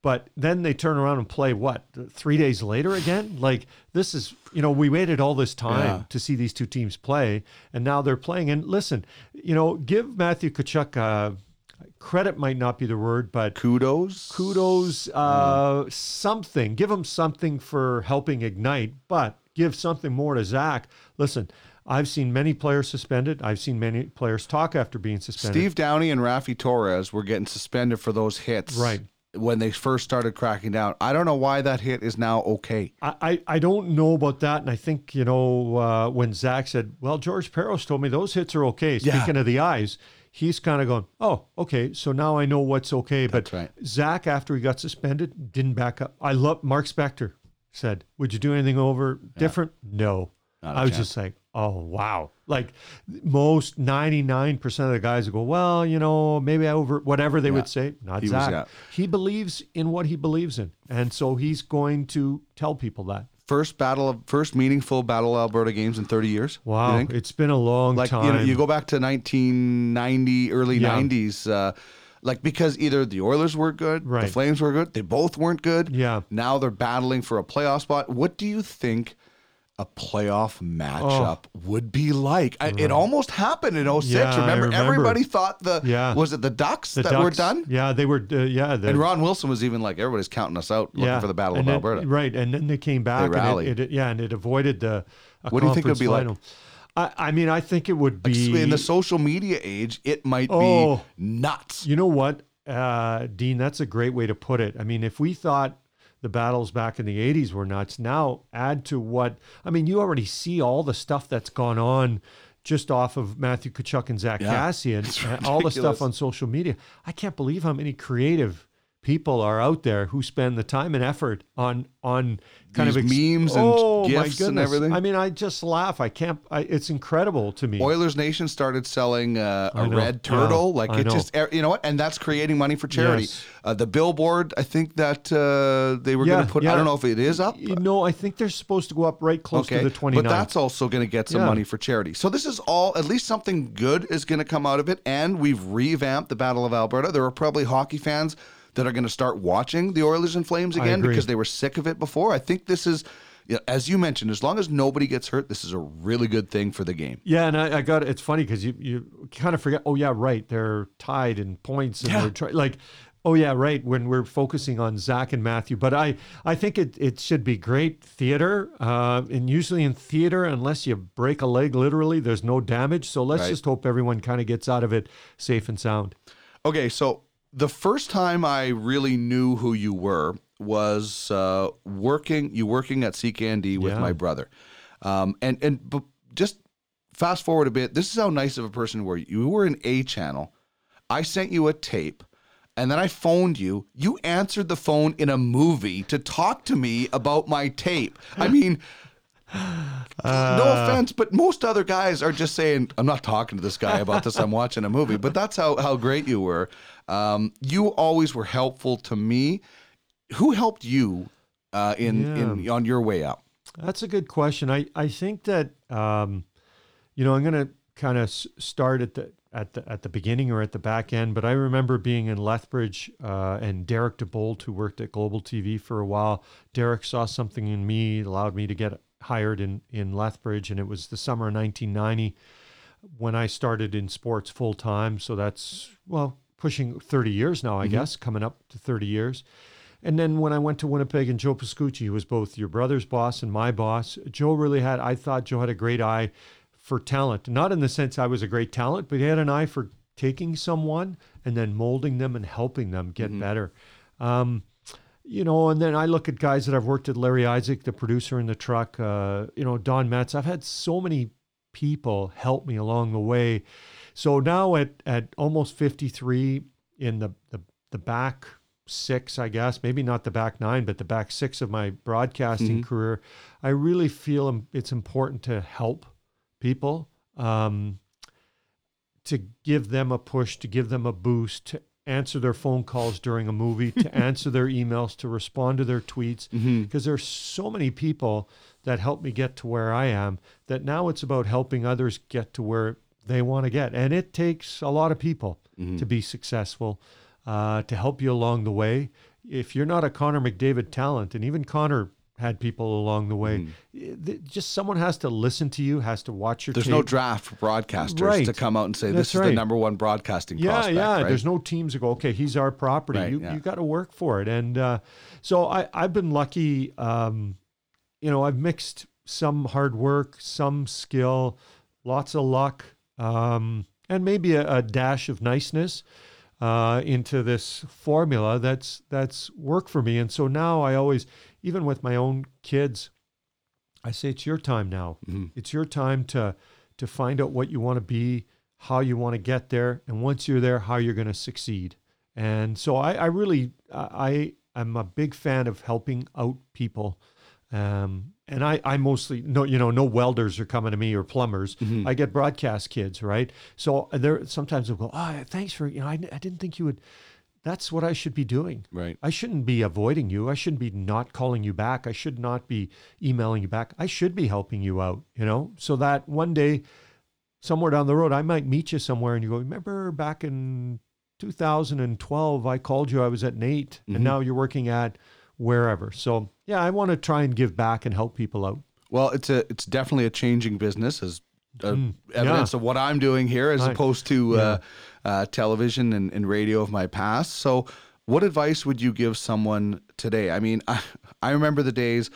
But then they turn around and play what three days later again? Like this is, you know, we waited all this time Yeah. to see these two teams play, and now they're playing. And listen, you know, give Matthew Tkachuk uh, credit might not be the word, but Kudos. kudos, uh, something. Give him something for helping ignite, but give something more to Zack. Listen, I've seen many players suspended. I've seen many players talk after being suspended. Steve Downie and Raffi Torres were getting suspended for those hits. Right. When they first started cracking down. I don't know why that hit is now okay. I, I, I don't know about that. And I think, you know, uh, when Zack said, well, George Parros told me those hits are okay. Yeah. Speaking of the eyes, he's kind of going, oh, okay. So now I know what's okay. That's but right. Zack, after he got suspended, didn't back up. I love Mark Spector said, would you do anything over different? No. I was chance. just like, oh, wow. Like most 99% of the guys would go, well, you know, maybe I over whatever they Yeah. would say. Not He Zack. He believes in what he believes in. And so he's going to tell people that. First battle of first meaningful battle Alberta games in 30 years. Wow, it's been a long like time. you know, you go back to 1990, early Yeah. 90s. Uh, like because either the Oilers were good, right. the Flames were good, they both weren't good. Yeah. Now they're battling for a playoff spot. What do you think a playoff matchup would be like? I, it almost happened in 06. Oh. Yeah, remember, remember. everybody thought the Yeah. was it the Ducks the that were done? Yeah, they were. Uh, yeah, the, And Ron Wilson was even like, everybody's counting us out, looking yeah, for the Battle and of then- Alberta. Right, and then they came back. rallied. And it, it, yeah, and it avoided the. What do you think it would be like? I, I mean, I think it would be In the social media age, it might Oh. be nuts. You know what, uh, Dean? That's a great way to put it. I mean, if we thought the battles back in the 80s were nuts, now add to what, I mean, you already see all the stuff that's gone on just off of Matthew Tkachuk and Zack Yeah, Kassian, and all the stuff on social media. I can't believe how many creative people are out there who spend the time and effort on on kind These of memes and oh, GIFs and everything. I mean, I just laugh. I can't. I, it's incredible to me. Oilers Nation started selling uh, a red turtle, Yeah, like I it know. just you know what, and that's creating money for charity. Yes. Uh, the billboard, I think that uh, they were going to put. yeah. I don't know if it is up. You know, I think they're supposed to go up right close Okay, to the 29th. but that's also going to get some Yeah. money for charity. So this is all at least something good is going to come out of it, and we've revamped the Battle of Alberta. There are probably hockey fans that are going to start watching the Oilers and Flames again because they were sick of it before. I think this is, yeah, as you mentioned, as long as nobody gets hurt, this is a really good thing for the game. Yeah, and I, I got it's funny because you you kind of forget. Oh yeah, right. They're tied in points, and Yeah. they're try, like, oh yeah, right. When we're focusing on Zack and Matthew, but I I think it it should be great theater. Uh, and usually in theater, unless you break a leg literally, there's no damage. So let's Right. just hope everyone kind of gets out of it safe and sound. Okay, so the first time I really knew who you were was uh, working. You working at CKND with Yeah. my brother, um, and and but just fast forward a bit. This is how nice of a person you were. You were in A channel. I sent you a tape. And then I phoned you. You answered the phone in a movie to talk to me about my tape. I mean, no offense, but most other guys are just saying, "I'm not talking to this guy about this. I'm watching a movie." But that's how how great you were. Um, you always were helpful to me. Who helped you uh, in in on your way up? That's a good question. I, I think that um, you know I'm going to kind of s- start at the at the at the beginning or at the back end. But I remember being in Lethbridge uh, and Derek DeBold, who worked at Global TV for a while. Derek saw something in me, allowed me to get hired in in Lethbridge, and it was the summer of 1990 when I started in sports full time. So that's well pushing 30 years now, I guess, coming up to 30 years. And then when I went to Winnipeg and Joe Pascucci, who was both your brother's boss and my boss, Joe really had, I thought Joe had a great eye for talent. Not in the sense I was a great talent, but he had an eye for taking someone and then molding them and helping them get better. Um, you know, and then I look at guys that I've worked at, Larry Isaac, the producer in the truck, uh, you know, Don Metz. I've had so many people help me along the way. So now at, at almost 53 in the, the, the back six, I guess, maybe not the back nine, but the back six of my broadcasting career, I really feel it's important to help people, um, to give them a push, to give them a boost, to answer their phone calls during a movie, to answer their emails, to respond to their tweets, because there's so many people that helped me get to where I am that now it's about helping others get to where they want to get. And it takes a lot of people to be successful, uh, to help you along the way. If you're not a Connor McDavid talent, and even Connor had people along the way, th- just someone has to listen to you, has to watch your There's tape. no draft for broadcasters Right. to come out and say That's this is right. the number one broadcasting yeah, prospect. yeah. right? There's no teams that go, okay, he's our property. You yeah. you got to work for it. And uh, so I I've been lucky. Um, you know, I've mixed some hard work, some skill, lots of luck, um, and maybe a, a dash of niceness uh, into this formula that's that's worked for me. And so now I always, even with my own kids, I say it's your time now. It's your time to to find out what you want to be, how you want to get there, and once you're there, how you're going to succeed. And so I, I really I am a big fan of helping out people. Um, and I, I mostly no, you know, no welders are coming to me or plumbers. Mm-hmm. I get broadcast kids, right? So uh, there sometimes they'll go, oh, thanks for, you know, I, I didn't think you would. That's what I should be doing. Right. I shouldn't be avoiding you. I shouldn't be not calling you back. I should not be emailing you back. I should be helping you out, you know, so that one day, somewhere down the road, I might meet you somewhere and you go, Remember back in 2012, I called you, I was at NAIT, and mm-hmm. now you're working at wherever. So, yeah, I want to try and give back and help people out. Well, it's a it's definitely a changing business as uh, evidence yeah. of what I'm doing here, as Right. opposed to uh, uh, television and, and radio of my past. So, what advice would you give someone today? I mean, I, I remember the days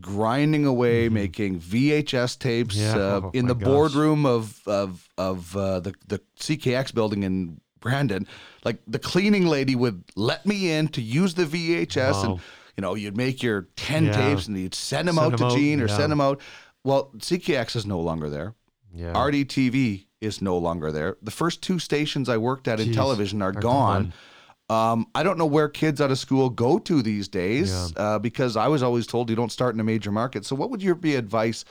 grinding away, making VHS tapes Mm-hmm. Yeah. uh, Oh, in the gosh. boardroom of of of uh, the the CKX building in Brandon. Like the cleaning lady would let me in to use the VHS and. You know, you'd make your 10 Yeah. tapes and you'd send them Send out them to out, Gene or yeah. send them out. Well, CKX is no longer there. Yeah. RDTV is no longer there. The first two stations I worked at in television are, are gone. Um, I don't know where kids out of school go to these days uh, because I was always told you don't start in a major market. So, what would your be advice?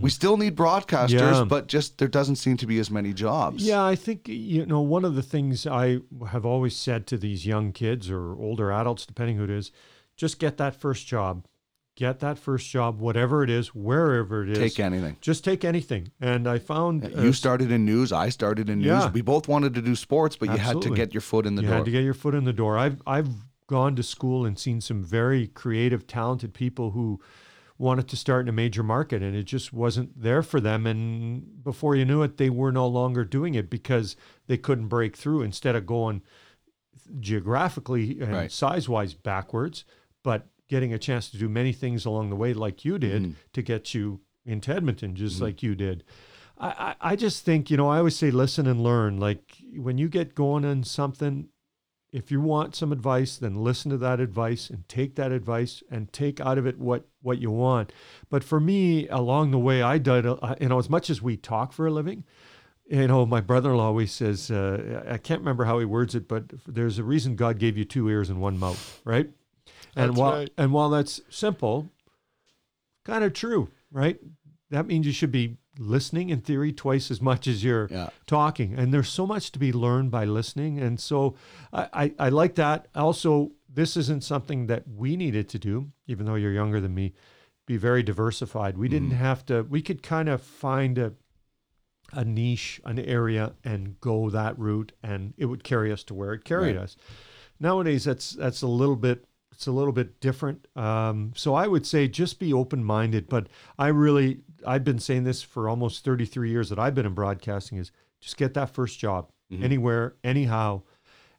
We still need broadcasters, Mm. Yeah. but just there doesn't seem to be as many jobs. Yeah, I think you know one of the things I have always said to these young kids or older adults, depending who it is, just get that first job. Get that first job, whatever it is, wherever it is. Take anything. Just take anything. And I found uh, You started in news. I started in news. Yeah. We both wanted to do sports, but you had to get your foot in the you door. had to get your foot in the door. I've I've gone to school and seen some very creative, talented people who wanted to start in a major market and it just wasn't there for them and before you knew it they were no longer doing it because they couldn't break through instead of going geographically and Right. size-wise backwards but getting a chance to do many things along the way like you did Mm-hmm. to get you into Edmonton just like you did I, I I just think, you know, I always say listen and learn. Like when you get going on something, if you want some advice, then listen to that advice and take that advice and take out of it what what you want. But for me, along the way, I did, uh, you know, as much as we talk for a living, you know, my brother-in-law always says, uh, I can't remember how he words it, but there's a reason God gave you two ears and one mouth, right? And That's while right. and while that's simple, kind of true, right? That means you should be listening in theory twice as much as you're Yeah. talking. And there's so much to be learned by listening. And so I, I, I like that. Also, this isn't something that we needed to do, even though you're younger than me, be very diversified. We didn't mm-hmm. have to, we could kind of find a a niche, an area, and go that route, and it would carry us to where it carried Right. us. Nowadays, that's that's a little bit it's a little bit different. Um, so I would say just be open minded. But I really I've been saying this for almost 33 years that I've been in broadcasting is just get that first job anywhere, anyhow,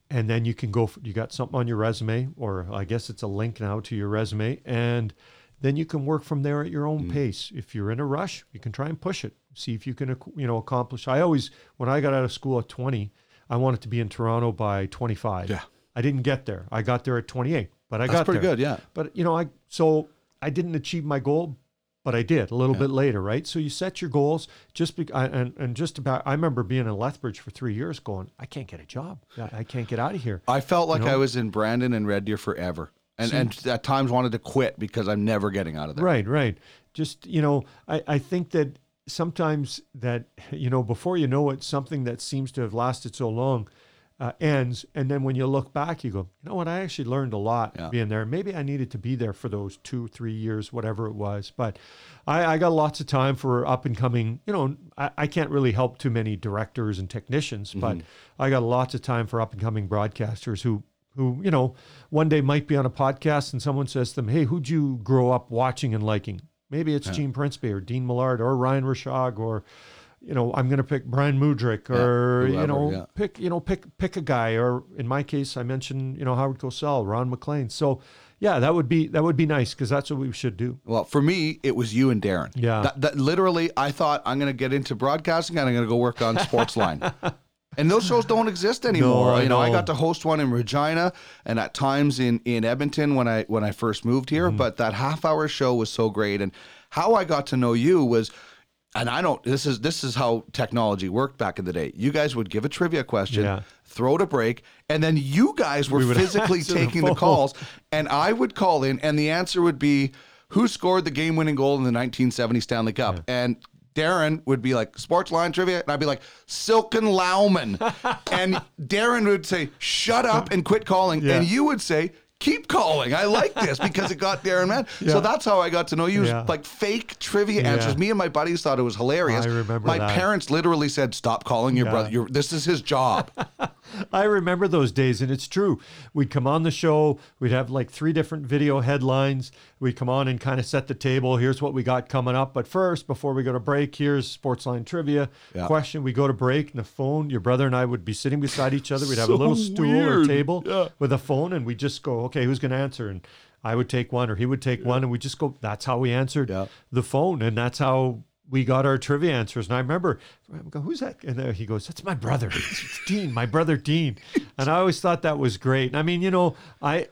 and then you can go. For, you got something on your resume, or I guess it's a link now to your resume, and then you can work from there at your own pace. If you're in a rush, you can try and push it. See if you can, you know, accomplish. I always, when I got out of school at 20, I wanted to be in Toronto by 25. Yeah. I didn't get there. I got there at 28, but I That's got pretty there. good, yeah. But you know, I so I didn't achieve my goal, but I did a little bit later, right? So you set your goals. Just be, and and just about. I remember being in Lethbridge for three years, going, I can't get a job. I, can't get out of here. I felt like know? I was in Brandon and Red Deer forever, and and at times wanted to quit because I'm never getting out of there. Right, right. Just you know, I I think that sometimes that you know before you know it, something that seems to have lasted so long. Uh, ends and then when you look back you go you know what? I actually learned a lot Yeah. being there. Maybe i needed to be there for those two three years whatever it was but i, I got lots of time for up and coming you know I, I can't really help too many directors and technicians but i got lots of time for up and coming broadcasters who who you know one day might be on a podcast and someone says to them hey who'd you grow up watching and liking? Maybe it's gene principe or dean millard or ryan rishaug or you know i'm going to pick brian mudrick or whoever, you know yeah. pick you know pick pick a guy or in my case i mentioned you know howard cosell ron maclean so yeah that would be that would be nice because that's what we should do Well, for me, it was you and Darren. Yeah. That, that literally, I thought I'm going to get into broadcasting and I'm going to go work on Sportsline. and those shows don't exist anymore. I you know, I got to host one in Regina and at times in in Edmonton when I when I first moved here. Mm-hmm. But that half hour show was so great, and how I got to know you was. And I don't. This is this is how technology worked back in the day. You guys would give a trivia question, Yeah. throw it a break, and then you guys were would physically answer the taking the calls, and I would call in, and the answer would be, "Who scored the game-winning goal in the 1970 Stanley Cup?" And Darren would be like, "Sports line trivia," and I'd be like, "Silken Laumann," and Darren would say, "Shut up and quit calling," Yeah. and you would say. Keep calling. I like this because it got Darren mad. Yeah. So that's how I got to know you. Yeah. Like fake trivia Yeah. answers. Me and my buddies thought it was hilarious. I remember My that. parents literally said, "Stop calling your brother. Your, this is his job." I remember those days, and it's true. We'd come on the show, we'd have like three different video headlines. We'd come on and kind of set the table. Here's what we got coming up. But first, before we go to break, here's Sportsline trivia Yeah. question. We go to break, and the phone, your brother and I would be sitting beside each other. We'd have a little stool or table Yeah. with a phone, and we'd just go, okay, who's going to answer? And I would take one, or he would take one, and we just go, that's how we answered Yeah. the phone. And that's how we got our trivia answers. And I remember, I go, who's that? And he goes, that's my brother. Dean, my brother Dean. And I always thought that was great. I mean, you know, I,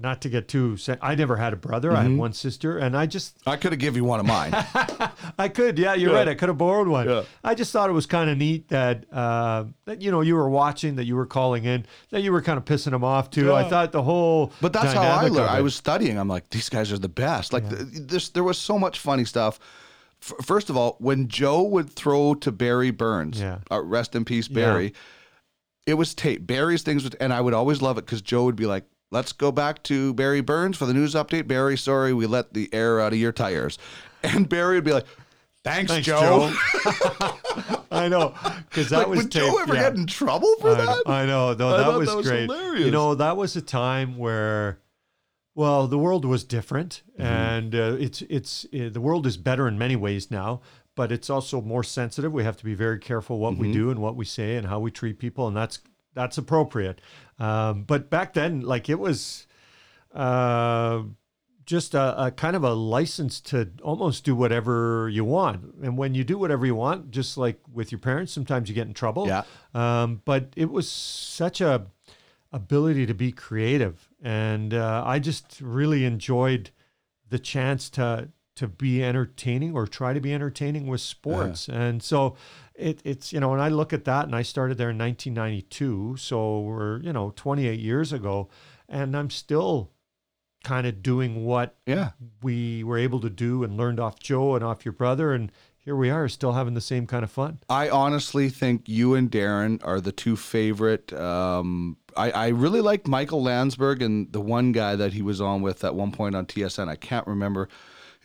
not to get too, I never had a brother. I had Mm-hmm. one sister, and I just, I could have given you one of mine. I could, yeah, you're right. I could have borrowed one. Yeah. I just thought it was kind of neat that uh, that you know you were watching, that you were calling in, that you were kind of pissing them off too. I Yeah. thought the whole, But that's how I dynamic learned. I it- was studying. I'm like, these guys are the best. Like, th this, there was so much funny stuff. F- first of all, when Joe would throw to Barry Burns, Yeah. uh, rest in peace, Barry, it was tape. Barry's things, would, and I would always love it because Joe would be like, let's go back to Barry Burns for the news update. Barry, sorry, we let the air out of your tires. And Barry would be like, thanks, Thanks, Joe. I know because that like, was would Joe ever yeah. get in trouble for I, that? I know. No, I that was, that was great. hilarious. You know, that was a time where, well, the world was different, Mm-hmm. and uh, it's it's uh, the world is better in many ways now, but it's also more sensitive. We have to be very careful what Mm-hmm. we do and what we say and how we treat people, and that's that's appropriate. Um, but back then, like it was. Uh, just a, a kind of a license to almost do whatever you want. And when you do whatever you want, just like with your parents, sometimes you get in trouble. Yeah. Um, but it was such a ability to be creative, and uh, I just really enjoyed the chance to to be entertaining or try to be entertaining with sports. And so it, it's you know, and I look at that, and I started there in 1992, so we're you know 28 years ago, and I'm still kind of doing what Yeah. we were able to do and learned off Joe and off your brother, and here we are, still having the same kind of fun. I honestly think you and Darren are the two favorite. Um, I, I really liked Michael Landsberg and the one guy that he was on with at one point on TSN. I can't remember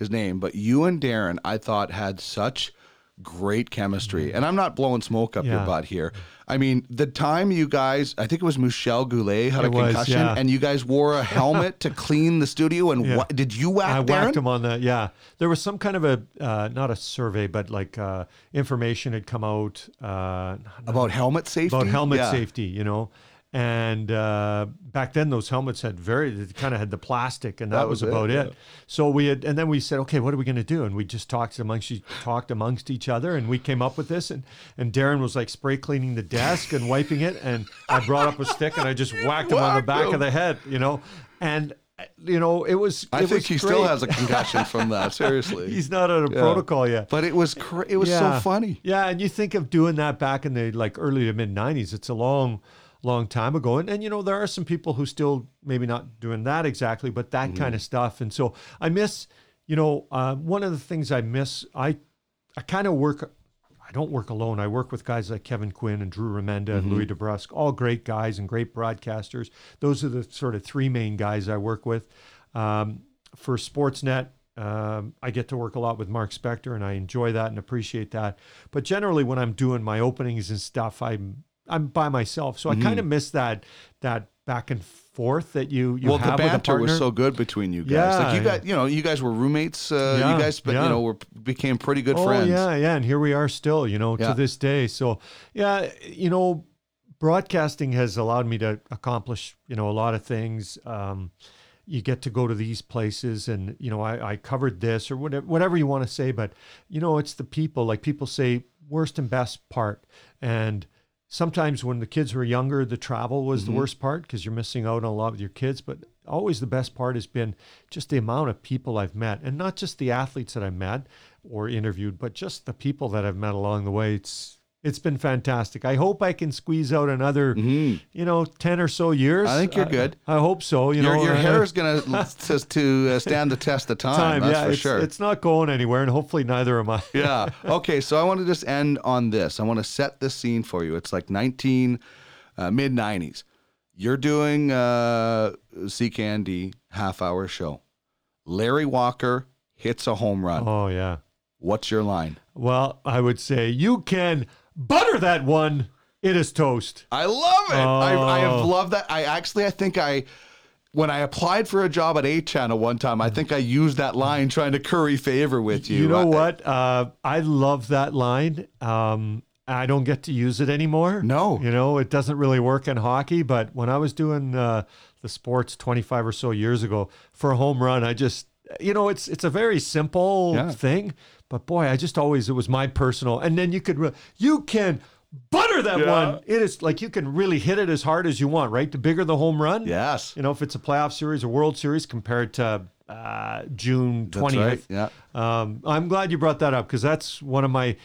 his name, but you and Darren, I thought had such great chemistry. And I'm not blowing smoke up your Mm-hmm. Butt here. I mean, the time you guys, I think it was Michel Goulet had a It was, concussion, yeah. and you guys wore a helmet to clean the studio. And Yeah. did you whack I Darren? whacked him on the yeah. There was some kind of a uh, not a survey, but like uh, information had come out uh, about helmet safety. about helmet Yeah. safety, you know. And uh, back then, those helmets had very they kind of had the plastic, and that, That was, was it, about yeah. it. So we had, and then we said, okay, what are we going to do? And we just talked amongst talked amongst each other, and we came up with this. And and Darren was like spray cleaning the desk and wiping it, and I brought up a stick and I just whacked him on the back him. of the head, you know. And you know, it was. I it think was he great. still has a concussion from that. Seriously, He's not out of Yeah. protocol yet. But it was cra- it was Yeah. so funny. Yeah, and you think of doing that back in the like early to mid '90s. It's a long, long time ago, and and you know there are some people who still maybe not doing that exactly, but that Mm-hmm. kind of stuff. And so I miss, you know, uh, one of the things I miss. I I kind of work. I don't work alone. I work with guys like Kevin Quinn and Drew Remenda Mm-hmm. and Louis DeBrusk, all great guys and great broadcasters. Those are the sort of three main guys I work with. Um, for Sportsnet, um, I get to work a lot with Mark Spector, and I enjoy that and appreciate that. But generally, when I'm doing my openings and stuff, I'm I'm by myself, so I kind of miss that that back and forth that you you Mm-hmm. well, the have with a banter was so good between you guys. Yeah, like you yeah. got, you know, you guys were roommates. Uh, Yeah, you guys, but yeah. you know, were became pretty good oh, friends. yeah, yeah, and here we are still, you know, to this day. So yeah, you know, broadcasting has allowed me to accomplish, you know, a lot of things. Um, you get to go to these places and you know I, I covered this or whatever whatever you want to say but you know it's the people like people say worst and best part and sometimes when the kids were younger the travel was Mm-hmm. the worst part because you're missing out on a lot with your kids but always the best part has been just the amount of people i've met and not just the athletes that i've met or interviewed but just the people that i've met along the way it's it's been fantastic i hope i can squeeze out another you know 10 or so years Mm-hmm. I think you're good. i, hope so you Your, know your uh, hair is going to to uh, stand the test of time. time. That's yeah, for it's, sure. it's not going anywhere, and hopefully neither am I. yeah. Okay. So I want to just end on this. I want to set the scene for you. It's like 19, uh, mid 90s. You're doing uh, CKND half hour show. Larry Walker hits a home run. Oh yeah. What's your line? Well, I would say you can butter that one. It is toast. I love it. I, I have Oh. loved that. I actually, I think I, when I applied for a job at A Channel one time, I think I used that line trying to curry favor with you. You know I- what? Uh, I love that line. Um, I don't get to use it anymore. No. You know, it doesn't really work in hockey. But when I was doing uh, the sports 25 or so years ago for a home run, I just, you know, it's it's a very simple Yeah. thing. But boy, I just always it was my personal. And then you could re- you can butter that Yeah. one. It is like you can really hit it as hard as you want. Right, the bigger the home run. Yes. You know, if it's a playoff series or World Series compared to uh, June That's twentieth. right. Yeah. Um, I'm glad you brought that up because that's one of my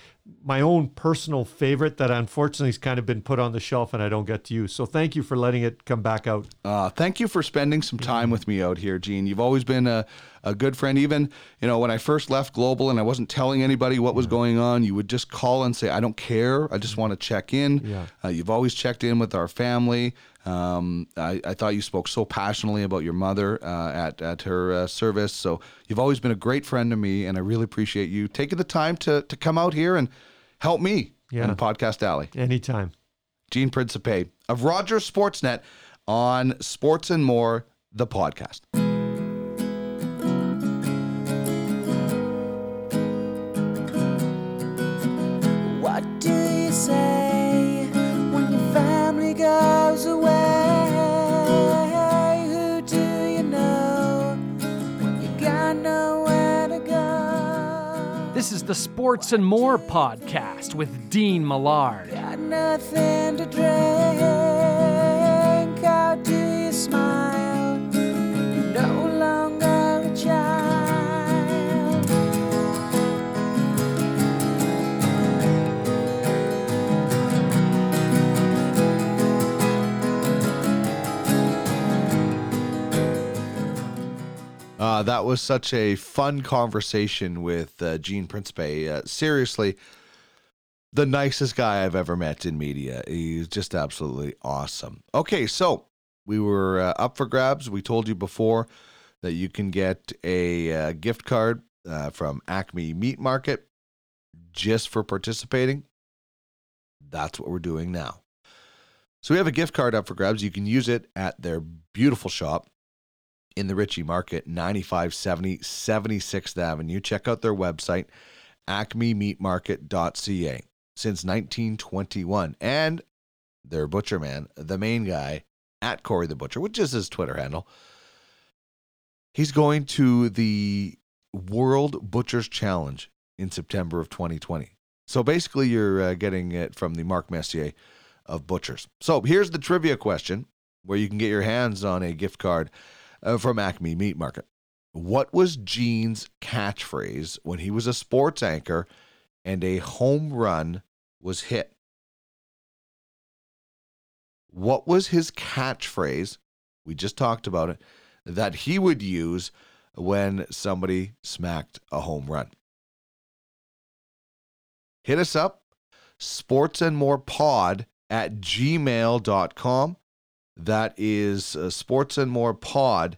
my own personal favorite that unfortunately has kind of been put on the shelf and I don't get to use. So thank you for letting it come back out. Uh, thank you for spending some time with me out here, Gene. You've always been a, a good friend. Even, you know, when I first left Global and I wasn't telling anybody what was going on, you would just call and say, I don't care. I just want to check in. Yeah. Uh, you've always checked in with our family. Um, I, I thought you spoke so passionately about your mother uh, at, at her uh, service. So you've always been a great friend to me, and I really appreciate you taking the time to, to come out here and help me Yeah. in Podcast Alley. Anytime. Gene Principe of Rogers Sportsnet on Sports and More, the podcast. This is the Sports and More podcast with Dean Millard. Uh, that was such a fun conversation with uh, Gene Principe. Uh, seriously, the nicest guy I've ever met in media. He's just absolutely awesome. Okay, so we were uh, up for grabs. We told you before that you can get a uh, gift card uh, from Acme Meat Market just for participating. That's what we're doing now. So we have a gift card up for grabs. You can use it at their beautiful shop in the Ritchie Market, 9570 76th Avenue. Check out their website, acmemeatmarket.ca, since 1921. And their butcher man, the main guy, at Corey the Butcher, which is his Twitter handle. He's going to the World Butchers Challenge in September of 2020. So basically, you're uh, getting it from the Mark Messier of Butchers. So here's the trivia question where you can get your hands on a gift card uh, from Acme Meat Market. What was Gene's catchphrase when he was a sports anchor and a home run was hit? What was his catchphrase? We just talked about it that he would use when somebody smacked a home run. Hit us up, sports and more pod at gmail.com. That is uh, sports and more pod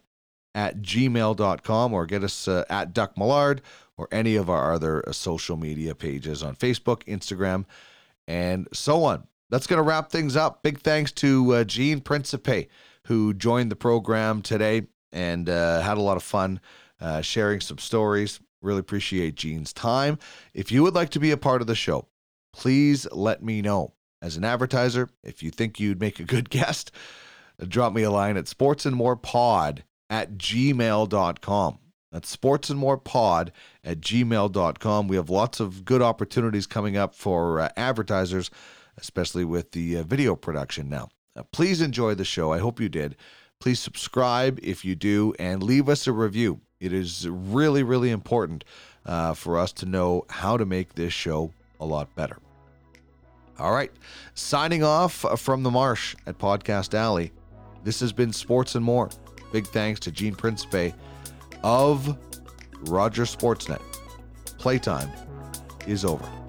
at gmail.com or get us uh, at Duck Millard or any of our other uh, social media pages on Facebook, Instagram, and so on. That's going to wrap things up. Big thanks to uh, Gene Principe, who joined the program today and uh, had a lot of fun uh, sharing some stories. Really appreciate Gene's time. If you would like to be a part of the show, please let me know. As an advertiser, if you think you'd make a good guest, drop me a line at sportsandmorepod at gmail.com. That's sportsandmorepod at gmail.com. We have lots of good opportunities coming up for uh, advertisers, especially with the uh, video production now. Uh, please enjoy the show. I hope you did. Please subscribe if you do and leave us a review. It is really, really important uh, for us to know how to make this show a lot better. All right, signing off from the marsh at Podcast Alley. This has been Sports and More. Big thanks to Gene Principe of Roger Sportsnet. Playtime is over.